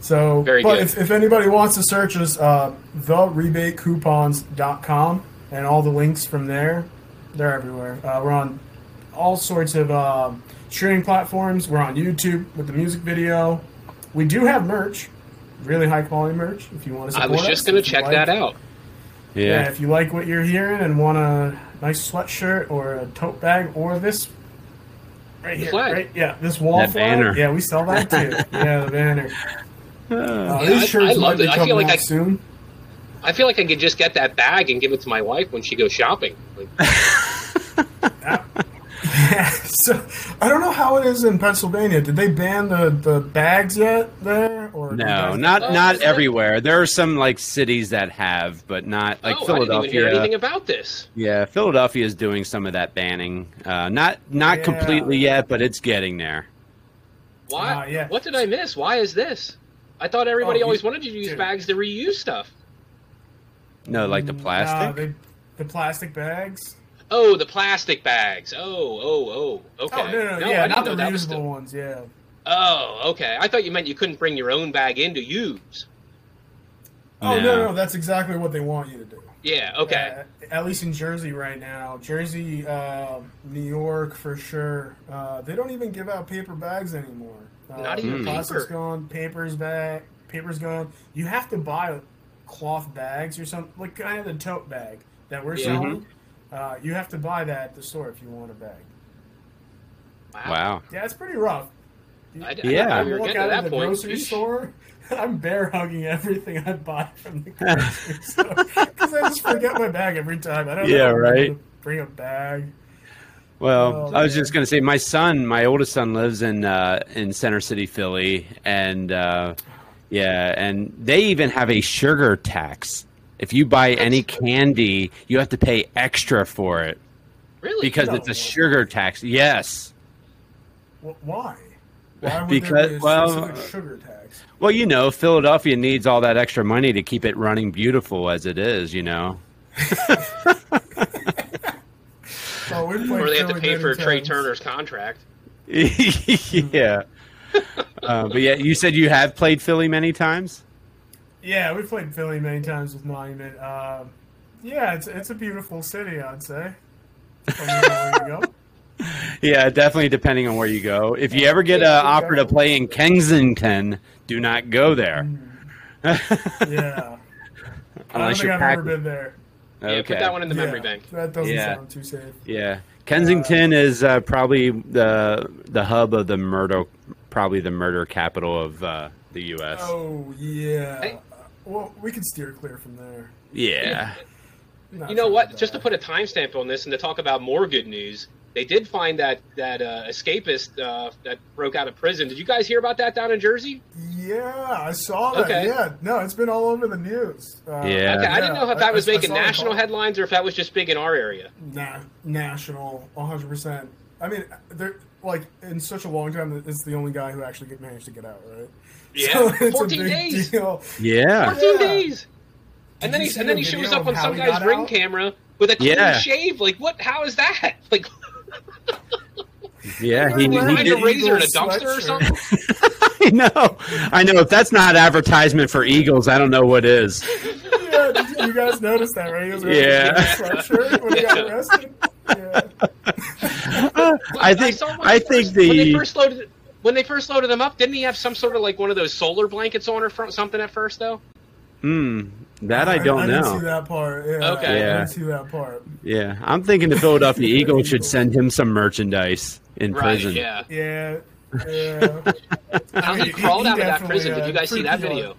F: So,
G: Very
F: but if, if anybody wants to search us, uh, therebatecoupons.com and all the links from there, they're everywhere. Uh, we're on all sorts of uh, streaming platforms. We're on YouTube with the music video. We do have merch, really high quality merch. If you want to
G: I
F: support
G: was
F: us,
G: just going to check
F: like-
G: that out.
F: Yeah.
C: Yeah.
F: if you like what you're hearing and want a nice sweatshirt or a tote bag or this right here,
G: flag.
F: right? Yeah, this wall
C: That
F: flag.
C: banner.
F: Yeah, we sell that too. <laughs> yeah, the banner. <laughs> Uh,
G: Yeah,
F: these
G: I-
F: shirts
G: I
F: might
G: loved
F: be
G: it. I feel like
F: out
G: I-
F: soon.
G: I feel like I could just get that bag and give it to my wife when she goes shopping. Like,
F: Yeah, <laughs> <laughs> so I don't know how it is in Pennsylvania. Did they ban the, the bags yet there? Or
C: No, not
G: Oh,
C: not
G: is it?
C: everywhere. There are some like cities that have, but not like
G: oh, I didn't even hear anything about this.
C: Yeah, Philadelphia is doing some of that banning. Uh, not not
F: Yeah.
C: completely yet, but it's getting there.
G: Why?
F: Uh, yeah.
G: What did I miss? Why is this? I thought everybody
F: Oh,
G: always wanted to use
F: dude.
G: bags to reuse stuff.
C: No, like the plastic.
F: they, the plastic bags.
G: Oh, the plastic bags. Oh, oh, oh. Okay.
F: Oh no, no,
G: I
F: yeah,
G: didn't
F: the
G: know that was
F: reusable
G: still-
F: ones. Yeah.
G: Oh, okay. I thought you meant you couldn't bring your own bag in to use.
F: Oh no,
C: No.
F: no, that's exactly what they want you to do.
G: Yeah. Okay.
F: Uh, at least in Jersey right now, Jersey, uh, New York for sure. Uh, they don't even give out paper bags anymore. Uh,
G: Not even
F: plastic's
G: paper.
F: gone. Paper's back. Paper's gone. You have to buy cloth bags or something, like kind of the tote bag that we're
G: Yeah.
F: selling. Uh, you have to buy that at the store if you want a bag.
C: Wow.
F: Yeah, it's pretty rough.
G: I, I
C: Yeah.
G: yeah,
F: I
G: we were
F: walk
G: getting
F: out
G: to
F: of the
G: point.
F: grocery
G: Yeesh.
F: store. <laughs> I'm bear hugging everything I buy from the <laughs> grocery store because I just forget my bag every time. I don't
C: Yeah,
F: know if
C: right.
F: gonna Bring a bag.
C: Well,
F: Oh,
C: I was
F: man.
C: just gonna say, my son, my oldest son, lives in uh, in Center City, Philly, and uh, yeah, and they even have a sugar tax. If you buy any candy, you have to pay extra for it
G: Really?
C: because
F: No.
C: it's a sugar tax. Yes.
F: Wh- Why? Why would
C: Because-
F: there be a
C: well,
F: sugar tax?
C: Well, you know, Philadelphia needs all that extra money to keep it running beautiful as it is. You know. <laughs>
F: We played
G: or they have to pay for
F: Trea.
G: Turner's contract. <laughs>
C: yeah. Uh, but yeah, you said you have played Philly many times.
F: Yeah, we played Philly many times with Monument. Um, yeah, it's it's a beautiful city, I'd say. Depending you go. <laughs>
C: Yeah, definitely depending on where you go. If you ever get an offer to play in Kensington, do not go there.
F: Yeah. <laughs> I don't
C: Unless
F: think
C: you're
F: I've
C: packed.
F: ever been there.
G: Yeah, put that one in the memory
F: Yeah,
G: bank.
F: That doesn't
C: Yeah.
F: sound too safe.
C: Yeah, Kensington is uh, probably the the hub of the murder, probably the murder capital of uh, the U.S.
F: Oh yeah.
G: Hey.
F: Well, we can steer clear from there.
C: Yeah. <laughs>
F: Not
G: You know what?
F: bad.
G: Just to put a timestamp on this and to talk about more good news, they did find that that uh, escapist uh, that broke out of prison. Did you guys hear about that down in Jersey?
F: Yeah, I saw that.
G: Okay.
F: Yeah, no, it's been all over the news. Uh,
C: Yeah.
G: Okay, I didn't know if that
F: I-
G: was
F: I- I
G: making
F: saw the
G: national headlines or if that was just big in our area.
F: Na- national, 100. percent I mean, they're like in such a long time. It's the only guy who actually get, managed to get out, right?
G: Yeah,
F: So it's a
G: 14
F: big
G: days.
F: Deal.
C: Yeah.
G: 14
F: Yeah.
G: days. And then
F: you
G: he and then he shows up on some guy's ring
F: out?
G: camera with a clean
C: Yeah.
G: shave. Like what? How is that? <laughs> Like
C: Yeah.
F: He
C: He,
F: was
C: he
G: find a
C: did,
G: razor in a
F: Eagle
G: dumpster or something? <laughs> <laughs>
C: I know. I know. If that's not advertisement for Eagles, I don't know what is.
F: Yeah, did you- you guys noticed that, right? He was wearing
C: Yeah.
F: a sweatshirt when he got arrested. Yeah.
C: I think.
G: saw when
C: I think
G: first- when they
C: the.
G: first loaded when they first loaded them up, didn't he have some sort of like one of those solar blankets on or front something at first though?
C: Hmm. That I don't
F: I didn't
C: know.
F: see that part. Yeah,
G: Okay.
F: I didn't see that part.
C: Yeah, I'm thinking the Philadelphia <laughs> Eagles should send him some merchandise in
G: Right.
C: prison.
G: Yeah.
F: Yeah. Yeah.
G: How
F: mean,
G: he crawled
F: he
G: out of that
F: definitely,
G: prison. Did you guys see that
F: freaky
G: video?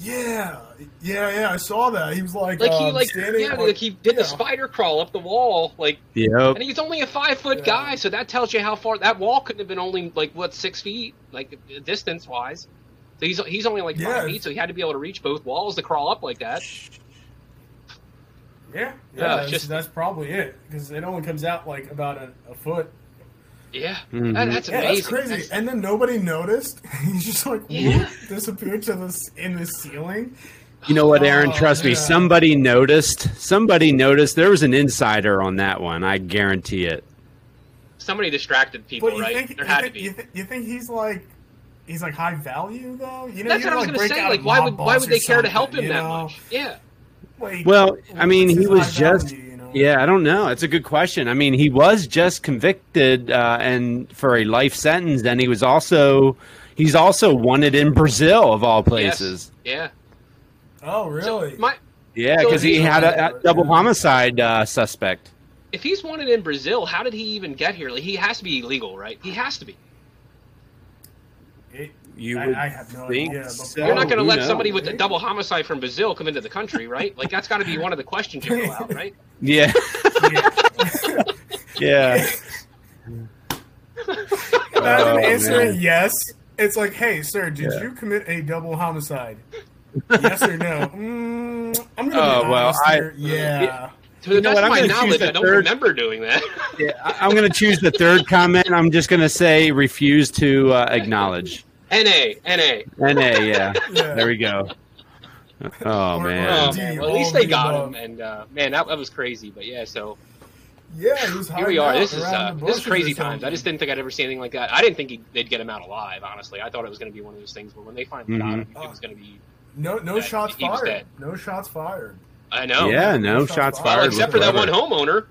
F: Yeah, yeah, yeah. I saw that. He was like,
G: Like he
F: um,
G: like
F: standing
G: yeah,
F: on-
G: like he did the spider crawl up the wall, like
C: Yep.
G: and he's only a five foot
F: Yeah.
G: guy, so that tells you how far that wall couldn't have been only like what six feet, like distance wise. So he's he's only like five
F: Yeah.
G: feet, so he had to be able to reach both walls to crawl up like that.
F: Yeah, yeah.
G: Yeah,
F: that's,
G: just-
F: that's probably it because it only comes out like about a, a foot.
G: Yeah,
C: Mhm.
G: That- that's
F: Yeah, that's crazy.
G: That's-
F: And then nobody noticed. <laughs> He's just like
G: Yeah. <laughs>
F: disappeared to this in the ceiling.
C: You know what, Eren?
F: Oh,
C: Trust me, somebody noticed. Somebody noticed. There was an insider on that one. I guarantee it.
G: somebody distracted people,
F: But you
G: right?
F: think
G: there
F: you
G: had
F: think,
G: to be.
F: You, th- you think he's like he's like high value though? You know,
G: That's
F: you
G: what I was
F: don't,
G: going to say. Like, why would why would they care to help him
F: you
G: that
F: know?
G: much? Yeah.
F: Like,
C: Well, I mean, he was just.
F: value, you know?
C: Yeah, I don't know. It's a good question. I mean, he was just convicted uh, and for a life sentence, and he was also he's also wanted in Brazil of all places.
G: Yes.
F: Oh,
G: Yeah. So
F: really?
G: my
C: Yeah,
G: So
C: because he had a, a double homicide uh, suspect.
G: if he's wanted in Brazil, how did he even get here? Like, he has to be illegal, right? He has to be.
F: It-
C: you
F: I,
C: would
F: I have no
C: think
F: idea.
C: So.
G: You're not going to let
C: knows?
G: somebody with a double homicide from Brazil come into the country, right? Like that's got to be one of the questions you throw out, right? <laughs> <laughs>
C: Yeah, yeah.
F: Imagine
C: Oh,
F: answering
C: man.
F: yes. It's like, hey, sir, did you commit a double homicide? Yes or no? Mm, I'm gonna
C: Oh,
F: be
C: well, I-
F: here. yeah.
G: To
C: You know what, I'm
G: my
C: gonna choose
G: knowledge,
C: the
G: I don't
C: third-
G: remember doing that.
C: yeah. I- I'm going to choose the third comment. I'm just going to say refuse to uh, acknowledge.
G: NA, NA.
C: NA, yeah.
F: Yeah.
C: There we go. Oh
F: Or-
C: man.
G: Oh, man. Well, at least they got him, and uh, man, that, that was crazy. But yeah, so
F: Yeah, he was
G: here we are. This is uh, this is crazy times. I just didn't think I'd ever see anything like that. I didn't think he'd, they'd get him out alive. Honestly, I thought it was going to be one of those things where when they finally got him, it was going to be.
F: No, no
G: Yeah,
F: shots fired.
G: dead.
F: No shots fired.
G: I know.
C: Yeah, no
F: Shots
C: shots
F: fired.
G: Well,
C: fired.
G: except for that one homeowner.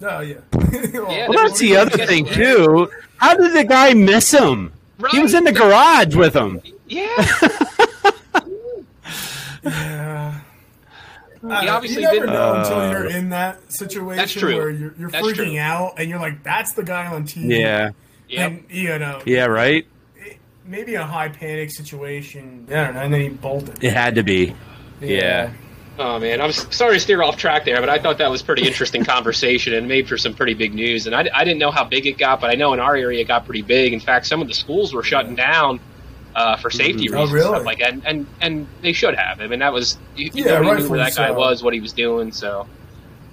F: No, yeah. <laughs>
G: Yeah,
C: Well, that's the other thing
G: right.
C: too. How did the guy miss him?
G: Right.
C: He was in the garage with him.
G: Yeah. <laughs>
F: Yeah.
G: He
F: Uh,
G: obviously
F: you never
G: didn't.
F: know until
C: Uh,
F: you're in that situation
G: That's true.
F: where you're, you're freaking
G: true.
F: out and you're like, "That's the guy on TV."
C: Yeah.
G: Yep.
F: And you know,
C: Yeah, right.
F: Maybe a high panic situation. I don't know. And then he bolted.
C: It had to be. Yeah.
G: Oh man, I'm sorry to steer off track there, but I thought that was pretty interesting <laughs> conversation and made for some pretty big news. And I, I didn't know how big it got, but I know in our area it got pretty big. In fact, some of the schools were shutting down uh, for safety
F: Oh,
G: reasons,
F: really?
G: stuff like and, and and they should have. I mean, that was you, you
F: Yeah,
G: nobody knew
F: rightfully
G: where that guy
F: so.
G: was, what he was doing, so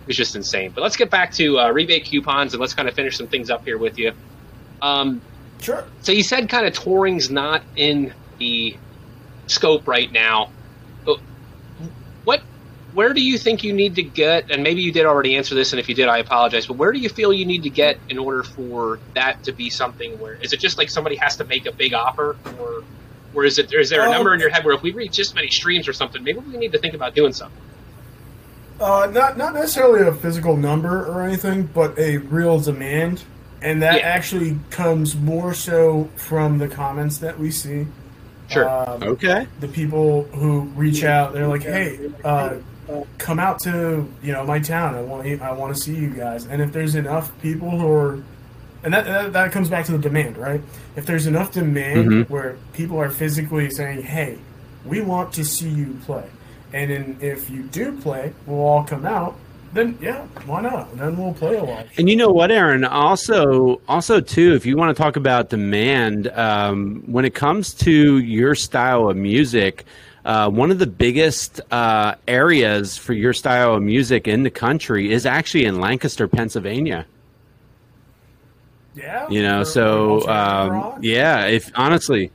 G: it was just insane. But let's get back to uh, rebate coupons and let's kind of finish some things up here with you. Um,
F: Sure.
G: so you said kind of touring's not in the scope right now. But what where do you think you need to get and maybe you did already answer this and if you did I apologize, but where do you feel you need to get in order for that to be something where is it just like somebody has to make a big offer or or is it is there a
F: Um,
G: number in your head where if we reach this many streams or something, maybe we need to think about doing something?
F: Uh, not not necessarily a physical number or anything, but a real demand, and that
G: Yeah.
F: actually comes more so from the comments that we see.
G: Sure.
F: Um,
C: Okay.
F: the people who reach out, they're like, "Hey, uh, come out to you know my town. I want to I want to see you guys." And if there's enough people who are, and that that, that comes back to the demand, right? If there's enough demand
C: Mhm.
F: where people are physically saying, "Hey, we want to see you play," and then if you do play, we'll all come out. Then yeah, why not? Then we'll play a lot.
C: And you know what, Eren? Also, also too, if you want to talk about demand, um, when it comes to your style of music, uh, one of the biggest uh, areas for your style of music in the country is actually in Lancaster, Pennsylvania.
F: Yeah,
C: You know, so um, yeah, if honestly,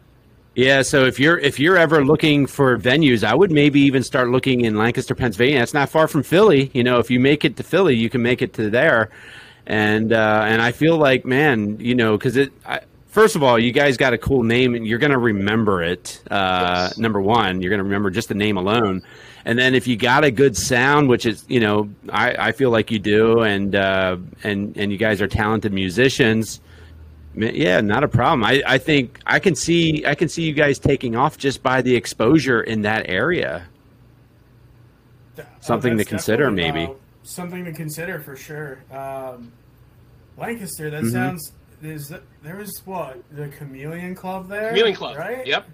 C: yeah. So if you're if you're ever looking for venues, I would maybe even start looking in Lancaster, Pennsylvania. It's not far from Philly. You know, if you make it to Philly, you can make it to there. And uh, and I feel like, man, you know, because it. I, First of all, you guys got a cool name, and you're going to remember it. Uh,
G: Yes.
C: Number one, you're going to remember just the name alone, and then if you got a good sound, which is, you know, I, I feel like you do, and uh, and and you guys are talented musicians. Ma- Yeah, not a problem. I, I think I can see I can see you guys taking off just by the exposure in that area.
F: Uh,
C: Something to consider, maybe.
F: uh, something to consider for sure. Um, Lancaster, that
C: Mhm.
F: sounds. Is that, there was what the Chameleon Club there?
G: Chameleon Club.
F: right?
G: Yep.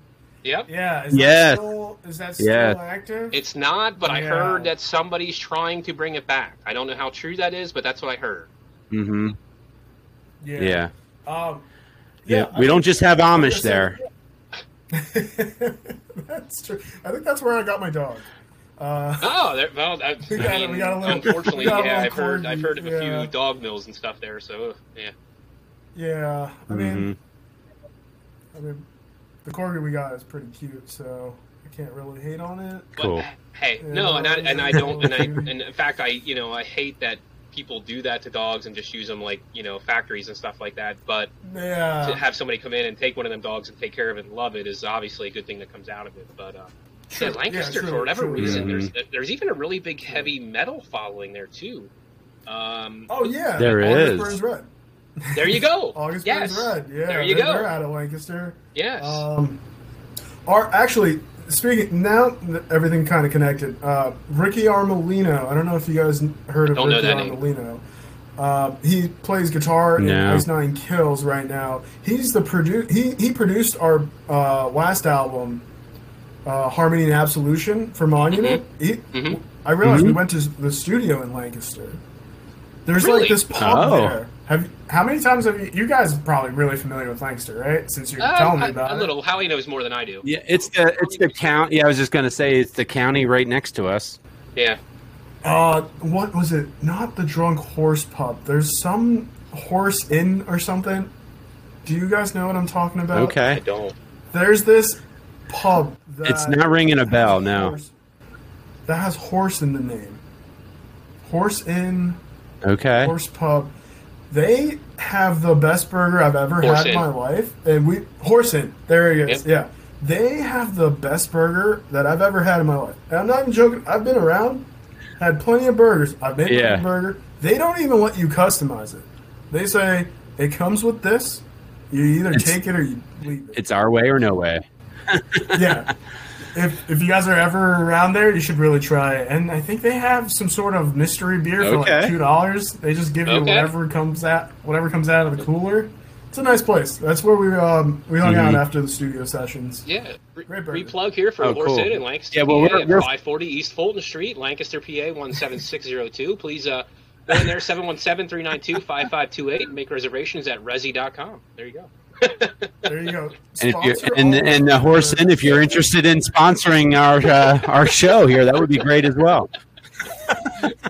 G: Yep.
F: Yeah. Is
C: Yes.
F: That still, is that still
C: Yes.
F: active?
G: It's not, but I
F: Yeah.
G: heard that somebody's trying to bring it back. I don't know how true that is, but that's what I heard.
C: Mm-hmm.
F: yeah.
C: Yeah.
F: Um,
C: yeah.
F: I
C: We don't
F: mean,
C: just have Amish there. <laughs>
F: that's true. I think that's where I got my dog. Uh,
G: Oh, there, well, that, <laughs>
F: We got
G: I
F: a-
G: mean,
F: we got a little-
G: unfortunately,
F: we got a
G: yeah,
F: little
G: I've heard, I've heard of a
F: yeah.
G: few dog mills and stuff there. So, yeah,
F: yeah. I mean,
C: Mhm.
F: I mean, the corgi we got is pretty cute, so I can't really hate on it.
G: But,
C: Cool.
G: hey,
F: Yeah,
G: no, and I, and I don't, and I, and in fact, I, you know, I hate that people do that to dogs and just use them like, you know, factories and stuff like that. But to have somebody come in and take one of them dogs and take care of it and love it is obviously a good thing that comes out of it. But uh,
F: Sure.
G: yeah, Lancaster,
F: true,
G: for whatever
F: true,
G: reason,
F: yeah.
C: Mhm.
G: there's there's even a really big heavy metal following there too. Um,
F: Oh yeah,
C: There
F: August
C: is.
F: Burns Red.
G: there you go. <laughs>
F: August
G: yes,
F: Burns Red. Yeah,
G: there you
F: they're,
G: go.
F: They're out of Lancaster.
G: yes.
F: Um, are actually speaking now. Everything kind of connected. Uh, Ricky Armellino. I don't know if you guys heard of
G: Don't
F: Ricky
G: that name.
F: Armellino. Uh, he plays guitar in
C: No.
F: Ice Nine Kills right now. He's the produ- He he produced our uh, last album, uh, Harmony and Absolution for Monument. He,
G: Mhm.
F: I realized we
C: Mhm.
F: went to the studio in Lancaster. There's
G: Really?
F: like this pub
C: Oh.
F: there. Have how many times have you? You guys are probably really familiar with Lancaster, right? Since you're
G: Uh,
F: telling me
G: a-
F: about
G: a
F: it.
G: little. Howie knows more than I do.
C: Yeah, it's the it's the count. Yeah, I was just gonna say it's the county right next to us.
G: Yeah.
F: Uh, what was it? Not the Drunk Horse Pub. There's some horse inn or something. Do you guys know what I'm talking about?
C: Okay.
G: I don't.
F: There's this pub. That
C: it's not ringing a bell.
F: now. That has horse in the name. Horse Inn,
C: Okay.
F: Horse Pub. They have the best burger I've ever
G: Horse
F: had in my life. And we Horse Inn. There he is.
G: Yep.
F: Yeah. They have the best burger that I've ever had in my life. And I'm not even joking. I've been around, had plenty of burgers. I've made
C: Yeah.
F: my burger. They don't even let you customize it. They say it comes with this. You either
C: It's-
F: take it or you leave it.
C: It's our way or no way.
F: yeah. <laughs> If, if you guys are ever around there, you should really try it. And I think they have some sort of mystery beer for
C: Okay.
F: like two dollars. They just give you
G: Okay.
F: whatever comes out whatever comes out of the cooler. It's it's a nice place. That's where we um we hung out
C: Mhm.
F: after the studio sessions.
G: Yeah, re-
F: Great burger.
G: re-plug here for
C: Oh,
G: Horse
C: cool.
G: In Lancaster,
C: Yeah, well,
G: PA
C: we're-
G: at
C: we're-
G: 540 East Fulton Street, Lancaster, PA 17602. Please uh, go in there 717-392-5528 and make reservations at resy.com. There you go.
F: There you go.
C: And if you're
F: Sponsor
C: and
F: all
C: and the
F: of
C: horse inn, if you're interested in sponsoring our uh, our show here, that would be great as well.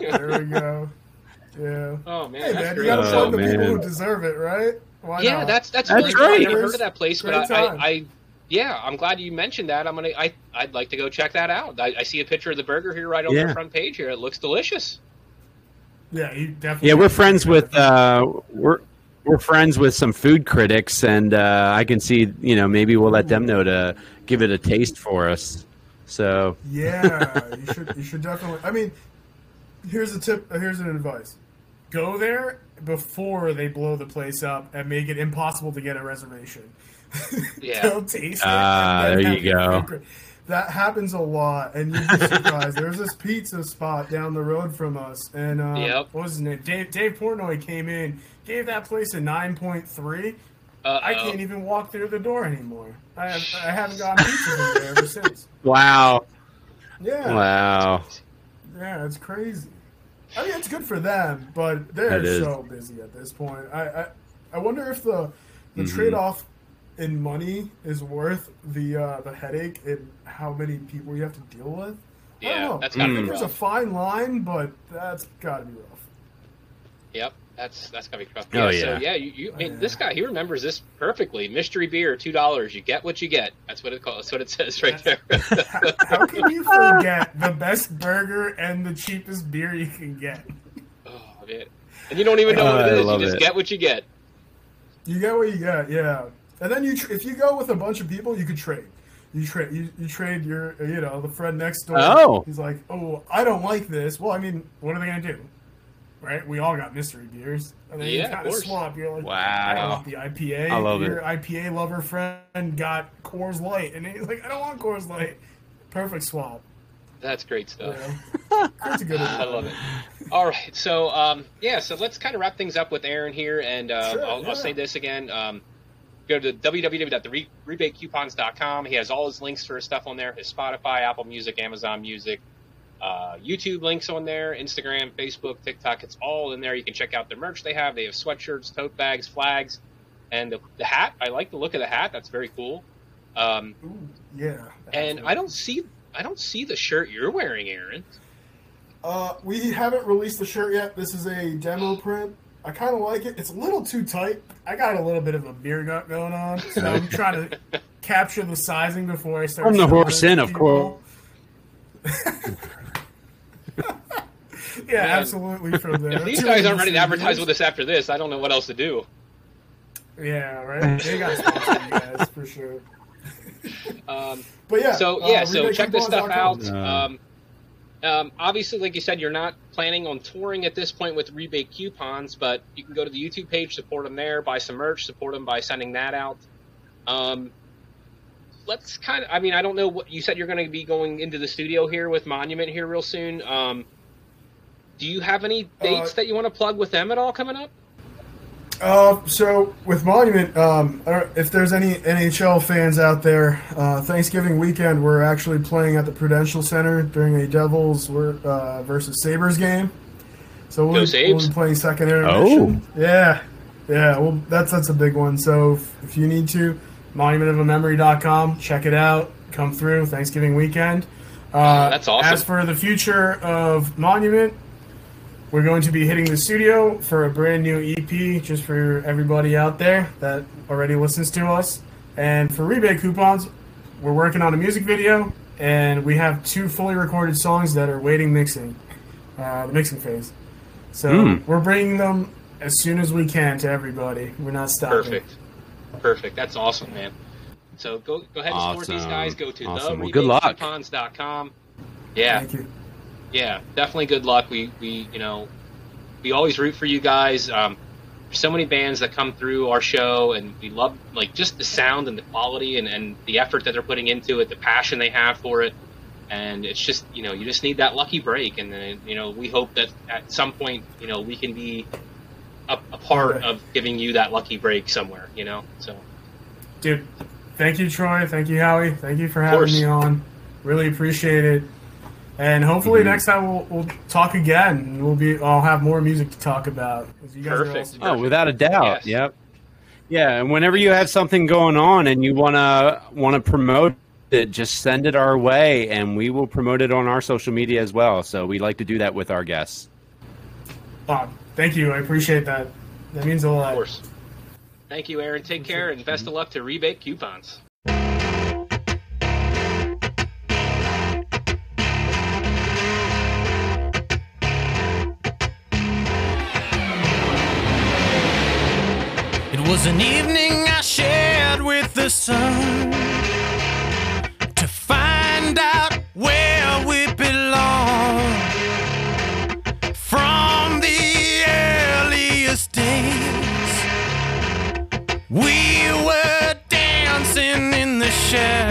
F: There we go. Yeah.
G: Oh man,
F: Hey man, you gotta
C: Oh,
F: the
C: man.
F: people who deserve it, right? Why
G: yeah,
F: not?
G: that's that's,
C: That's
G: really cool. I
C: right.
G: never heard of that place, but I. I, I yeah, I'm glad you mentioned that. I'm gonna I I'd like to go check that out. I, I see a picture of the burger here right on
C: Yeah.
G: the front page here. It looks delicious.
F: yeah, you definitely.
C: Yeah, we're friends with uh, we're we're friends with some food critics, and uh, I can see you know maybe we'll let them know to give it a taste for us. So
F: Yeah, you should. You should definitely. I mean, here's a tip. uh, Here's an advice: go there before they blow the place up and make it impossible to get a reservation.
G: Yeah. <laughs>
F: Go taste it.
C: Ah,
F: and then
C: there you go.
F: secret. That happens a lot, and you'd be surprised. There's this pizza spot down the road from us, and uh,
G: Yep.
F: what was his name? Dave, Dave Portnoy came in, gave that place a nine point three.
G: Uh,
F: I can't even walk through the door anymore. I, have, I haven't gotten pizza from there ever <laughs> since.
C: wow,
F: Yeah,
C: wow,
F: yeah, it's crazy. I mean, it's good for them, but they're so busy at this point. I, I, I wonder if the the
C: Mhm.
F: trade off in money is worth the uh, the headache and how many people you have to deal with. I
G: Yeah,
F: don't know.
G: that's
F: I
G: gotta
C: Mm.
G: be
F: think there's a fine line, but that's got to be rough.
G: Yep, that's that's gotta be rough.
C: Oh,
G: So
C: yeah.
G: yeah, you, you I mean,
F: Yeah.
G: this guy he remembers this perfectly. Mystery beer, two dollars. You get what you get. That's what it calls. That's what it says right there.
F: how, <laughs> how can you forget the best burger and the cheapest beer you can get?
G: oh man, and you don't even know what oh,
C: I
G: it is. You just
C: it.
G: get what you get.
F: You get what you get, yeah. And then you, tr- if you go with a bunch of people, you could trade. You trade, you, you trade your, you know, the friend next door.
C: Oh.
F: he's like, oh, I don't like this. Well, I mean, what are they gonna do? Right? We all got mystery beers, and then
G: Yeah,
F: you
G: of
F: kind of
G: course.
F: swap. You're like, I
C: Wow.
F: want the IPA.
C: I love
F: your
C: it.
F: IPA lover friend got Coors Light, and he's like, I don't want Coors Light. Perfect swap.
G: That's great stuff.
F: know? <laughs> That's a good.
G: I love it. All right, so um, yeah, so let's kind of wrap things up with Eren here, and uh,
F: Sure,
G: I'll,
F: yeah.
G: I'll say this again. Um, go to www.therebatecoupons.com. He has all his links for his stuff on there: his Spotify, Apple Music, Amazon Music, uh, YouTube links on there, Instagram, Facebook, TikTok. It's all in there. You can check out the merch they have. They have sweatshirts, tote bags, flags, and the, the hat. I like the look of the hat. That's very cool. Um,
F: Ooh, yeah.
G: and I don't see I don't see the shirt you're wearing, Eren.
F: Uh, we haven't released the shirt yet. This is a demo print. I kind of like it. It's a little too tight. I got a little bit of a beer gut going on, so I'm <laughs> trying to capture the sizing before I start.
C: From the horse
F: inn,
C: of
F: people. <laughs> <laughs> yeah,
G: Man.
F: absolutely. From there.
G: If these guys aren't ready to advertise with us after this, I don't know what else to do.
F: yeah, right. They got sponsor you guys for sure. <laughs>
G: Um,
F: But yeah.
G: so
F: uh,
G: yeah, so check this stuff
F: rebatecoupons.com.
G: out. Um, um, obviously, like you said, you're not planning on touring at this point with rebate coupons, but you can go to the YouTube page, support them there, buy some merch, support them by sending that out. Um, let's kind of, I mean, I don't know what you said. You're going to be going into the studio here with Monument here real soon. Um, do you have any dates
F: Uh,
G: that you want to plug with them at all coming up?
F: Uh, so with Monument, um, if there's any NHL fans out there, uh, Thanksgiving weekend we're actually playing at the Prudential Center during a Devils uh, versus Sabres game. So we'll,
G: Go
F: we'll
G: Sabres.
F: be playing second intermission. Yeah, yeah. Well, that's that's a big one. So if, if you need to, monumentofamemory.com, check it out. Come through Thanksgiving weekend. Uh,
G: that's awesome.
F: As for the future of Monument, we're going to be hitting the studio for a brand new EP just for everybody out there that already listens to us. And for rebate coupons, we're working on a music video, and we have two fully recorded songs that are waiting mixing, uh, the mixing phase. So
C: Hmm.
F: we're bringing them as soon as we can to everybody. We're not stopping.
G: Perfect. Perfect. That's awesome, man. So go go ahead and support these guys. Go to
C: Awesome.
G: the
C: Well, good luck.
G: rebatecoupons.com. Yeah,
F: Thank you.
G: Yeah, definitely good luck. We we you know we always root for you guys. Um, there's so many bands that come through our show, and we love like just the sound and the quality and, and the effort that they're putting into it, the passion they have for it, and it's just you know you just need that lucky break, and then you know we hope that at some point you know we can be a, a part
F: Okay.
G: of giving you that lucky break somewhere. You know, so
F: Dude, thank you, Troy. Thank you, Howie. Thank you for having me on. Really appreciate it. And hopefully
C: Mm-hmm.
F: next time we'll, we'll talk again. and We'll be. I'll have more music to talk about. 'cause You guys are
G: Perfect.
F: awesome.
C: Oh, without a doubt.
G: Yes.
C: Yep. Yeah, and whenever you have something going on and you wanna wanna promote it, just send it our way, and we will promote it on our social media as well. So we like to do that with our guests.
F: Oh, thank you. I appreciate that. That means a lot.
G: of course. Thank you, Eren. Take care and best of luck to rebate coupons.
H: Was an evening I shared with the sun to find out where we belong. From the earliest days, we were dancing in the shadows.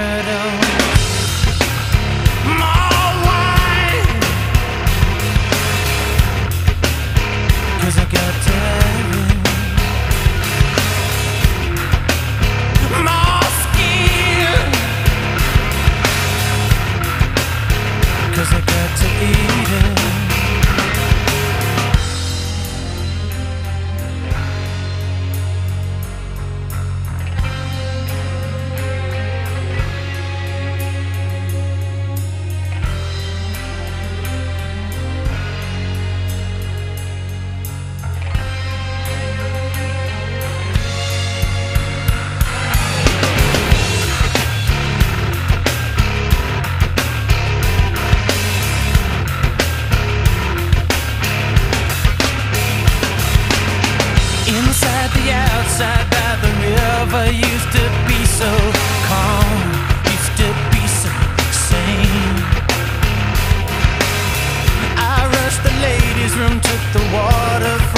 H: Room, took the water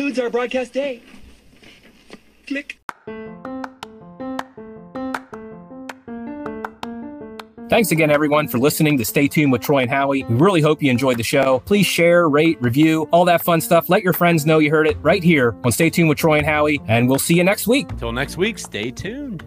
H: concludes our broadcast day. Click.
D: Thanks again, everyone, for listening to Stay Tuned with Troy and Howie. We really hope you enjoyed the show. Please share, rate, review, all that fun stuff. Let your friends know you heard it right here on Stay Tuned with Troy and Howie, and we'll see you next week.
C: Until next week, stay tuned.